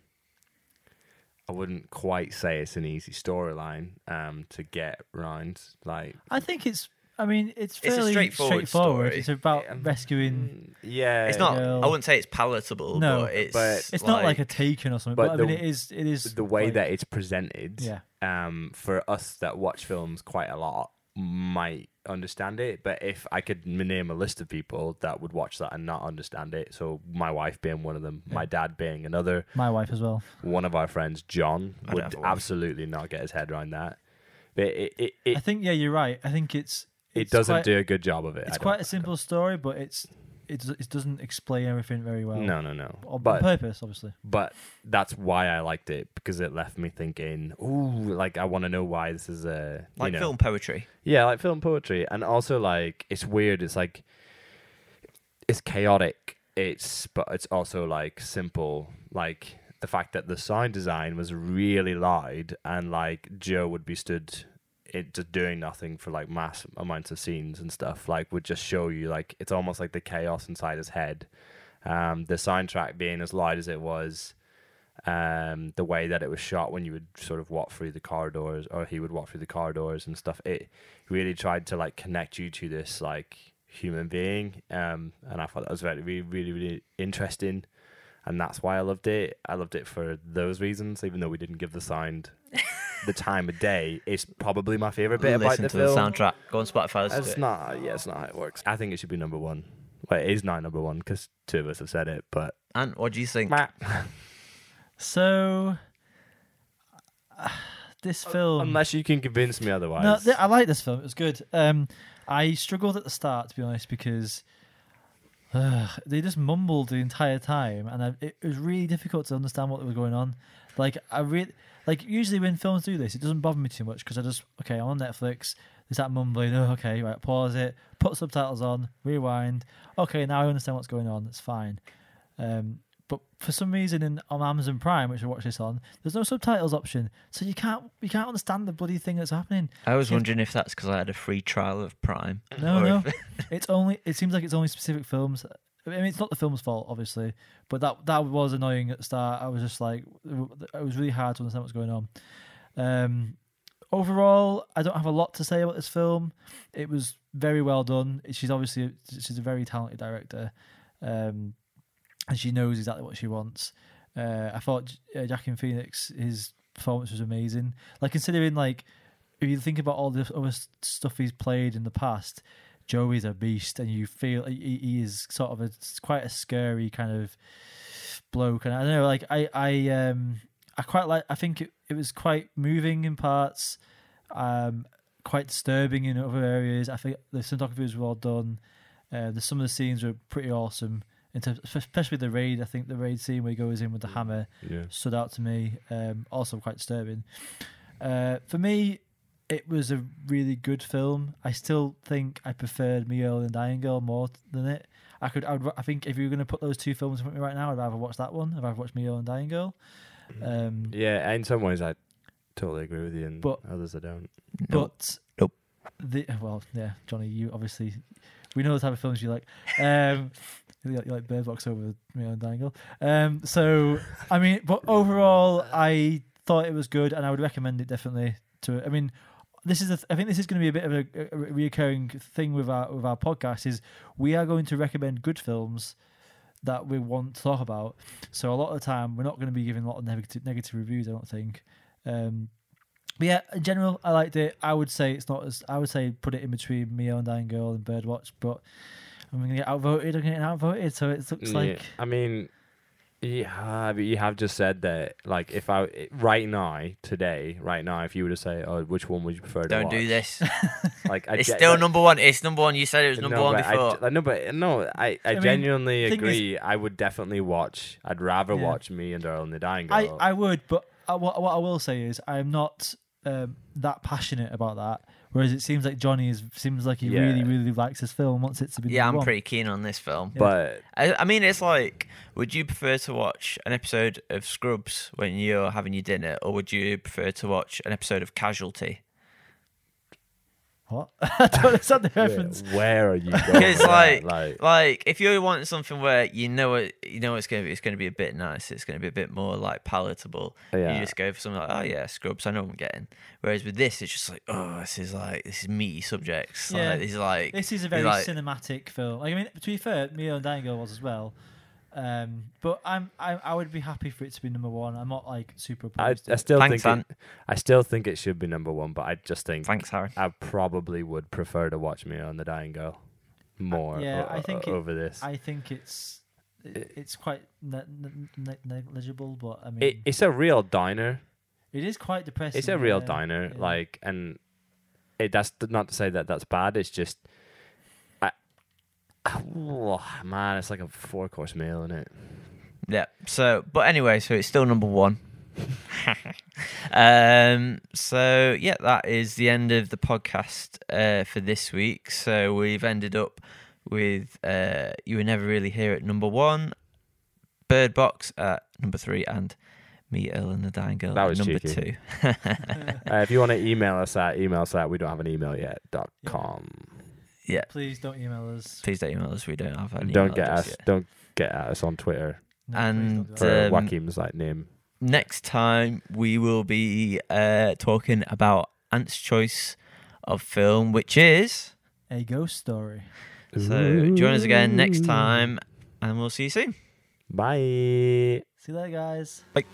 I wouldn't quite say it's an easy storyline um to get round. Like I think it's. I mean, it's It's a fairly straightforward straightforward. story. It's about um, rescuing. mm, Yeah, It's not. girl. I wouldn't say it's palatable, No, but it's but- It's not like a taken or something, but, but I mean, it is. It is the way like- that it's presented. Yeah. Um, for us that watch films quite a lot might understand it, but if I could name a list of people that would watch that and not understand it, so my wife being one of them, my dad being another, My wife as well. one of our friends, John, would have a wife. absolutely not get his head around that. But it it it, I think yeah, you're right. I think it's. It doesn't quite, do a good job of it. It's quite a simple story, but it's it does- it doesn't explain everything very well. No, no, no. on But purpose, obviously. but that's why I liked it because it left me thinking, ooh, like I want to know why this is a like you know, film poetry. Yeah, like film poetry, and also like it's weird. It's like it's chaotic. It's but it's also like simple. Like the fact that the sound design was really loud, and like Joe would be stood it just doing nothing for like mass amounts of scenes and stuff. Like would just show you like it's almost like the chaos inside his head. Um, the soundtrack being as loud as it was, um, the way that it was shot when you would sort of walk through the corridors, or he would walk through the corridors and stuff. It really tried to like connect you to this like human being, um, and I thought that was very, really, really, really interesting, and that's why I loved it. I loved it for those reasons, even though we didn't give the sound the time of day. is probably my favorite bit about Listen the to film. the soundtrack. Go on Spotify. Listen It's it. not. Yeah, it's not how it works. I think it should be number one. Well, it is not number one because two of us have said it, but And what do you think? So this film. unless you can convince me otherwise. no, th- I like this film. It was good. Um, I struggled at the start to be honest because uh, they just mumbled the entire time, and I, it, was really difficult to understand what was going on. Like I really like usually when films do this, it doesn't bother me too much because I just okay, I'm on Netflix. There's that mumbling. Oh, okay, right, pause it, put subtitles on, rewind. Okay, now I understand what's going on. It's fine. Um, but for some reason in on Amazon Prime, which I watch this on, there's no subtitles option, so you can't you can't understand the bloody thing that's happening. I was wondering if that's because I had a free trial of Prime. No, no. It's only it seems like it's only specific films. I mean, it's not the film's fault, obviously, but that that was annoying at the start. I was just like, it was really hard to understand what's going on. Um, overall, I don't have a lot to say about this film. It was very well done. She's obviously she's a very talented director, um, and she knows exactly what she wants. Uh, I thought uh, Joaquin Phoenix, his performance was amazing. Like considering like if you think about all the other stuff he's played in the past, Joey's a beast, and you feel he, he is sort of a quite a scary kind of bloke. And I don't know, like I I um I quite like. I think it, it was quite moving in parts, um, quite disturbing in other areas. I think the cinematography was well done. Uh, the some of the scenes were pretty awesome. In terms, especially the raid. I think the raid scene where he goes in with the hammer Yeah. stood out to me. Um, also quite disturbing. Uh, for me, it was a really good film. I still think I preferred Me Earl and Dying Girl more than it. I could, I, would, I think if you were going to put those two films in front of me right now, I'd rather watch that one. I'd rather watch Me Earl and Dying Girl. Um, Yeah, in some ways I totally agree with you, and But- others I don't. Nope. But Nope. The well, yeah, Jonny, you obviously we know the type of films you like. Um, you like, Bird Box over Me and Girl. Um, so I mean, but overall, I thought it was good, and I would recommend it definitely. To I mean, this is th- I think this is going to be a bit of a, a reoccurring thing with our with our podcast. Is we are going to recommend good films that we want to talk about. So a lot of the time, we're not going to be giving a lot of negative negative reviews. I don't think. Um, but yeah, in general, I liked it. I would say it's not as I would say put it in between Mio and Dying Girl and Birdwatch, but I'm gonna get outvoted. I'm getting outvoted, so it looks Yeah, like I mean, yeah, but you have just said that. Like, if I right now, today, right now, if you were to say, "Oh, which one would you prefer Don't watch?" do this. Like, I It's ge- still like- number one. It's number one. You said it was number no, one but I before. like, no, but no, I, I, I mean, genuinely is- agree. I would definitely watch. I'd rather Yeah. watch me and Earl and the Dying I, Girl. I would, but I, what what I will say is I'm not um, that passionate about that. Whereas it seems like Jonny is seems like he Yeah. really really likes this film, wants it to be. yeah, I'm one. pretty keen on this film. Yeah. but I, I mean, it's like, would you prefer to watch an episode of Scrubs when you're having your dinner, or would you prefer to watch an episode of Casualty? What? I don't understand the yeah, reference. where are you going? Because like, like, like if you want something where you know it, you know it's gonna be, it's gonna be a bit nice. It's gonna be a bit more like palatable. Yeah. You just go for something like, oh yeah, Scrubs. I know what I'm getting. Whereas with this, it's just like, oh, this is like this is meaty subjects. Yeah. Like, this is like This is a very like- cinematic film. Like, I mean, to be fair, Mio and Dying Girl was as well. Um, but I'm I, I would be happy for it to be number one. I'm not like super. I, opposed to I still Thanks, think it, I still think it should be number one, but I just think Thanks, Harry. I probably would prefer to watch me on the Dying Girl more. yeah, o- I think o- it- over this. I think it's it, it's quite ne- ne- ne- negligible, but I mean, it, it's a real diner. it is quite depressing. It's a real yeah, diner, yeah. like, and it. That's not to say that that's bad. It's just, I, oh, man, it's like a four course meal, isn't it? Yeah. So, but anyway, so it's still number one. um. So yeah, that is the end of the podcast uh, for this week. So we've ended up with uh, you were never really here at number one, Bird Box at number three, and me, Earl, and the Dying Girl That at number cheeky. two. Uh, if you want to email us at email us at we don't have an email yet dot com. yeah. Please don't email us. Please don't email us. We don't have any. don't get us. yet. Don't get at us on Twitter No, And, please don't do that. for Um, Joaquin's like name. next time we will be uh, talking about Ant's choice of film, which is. a ghost story. So join us again next time, and we'll see you soon. Bye. See you later, guys. Bye.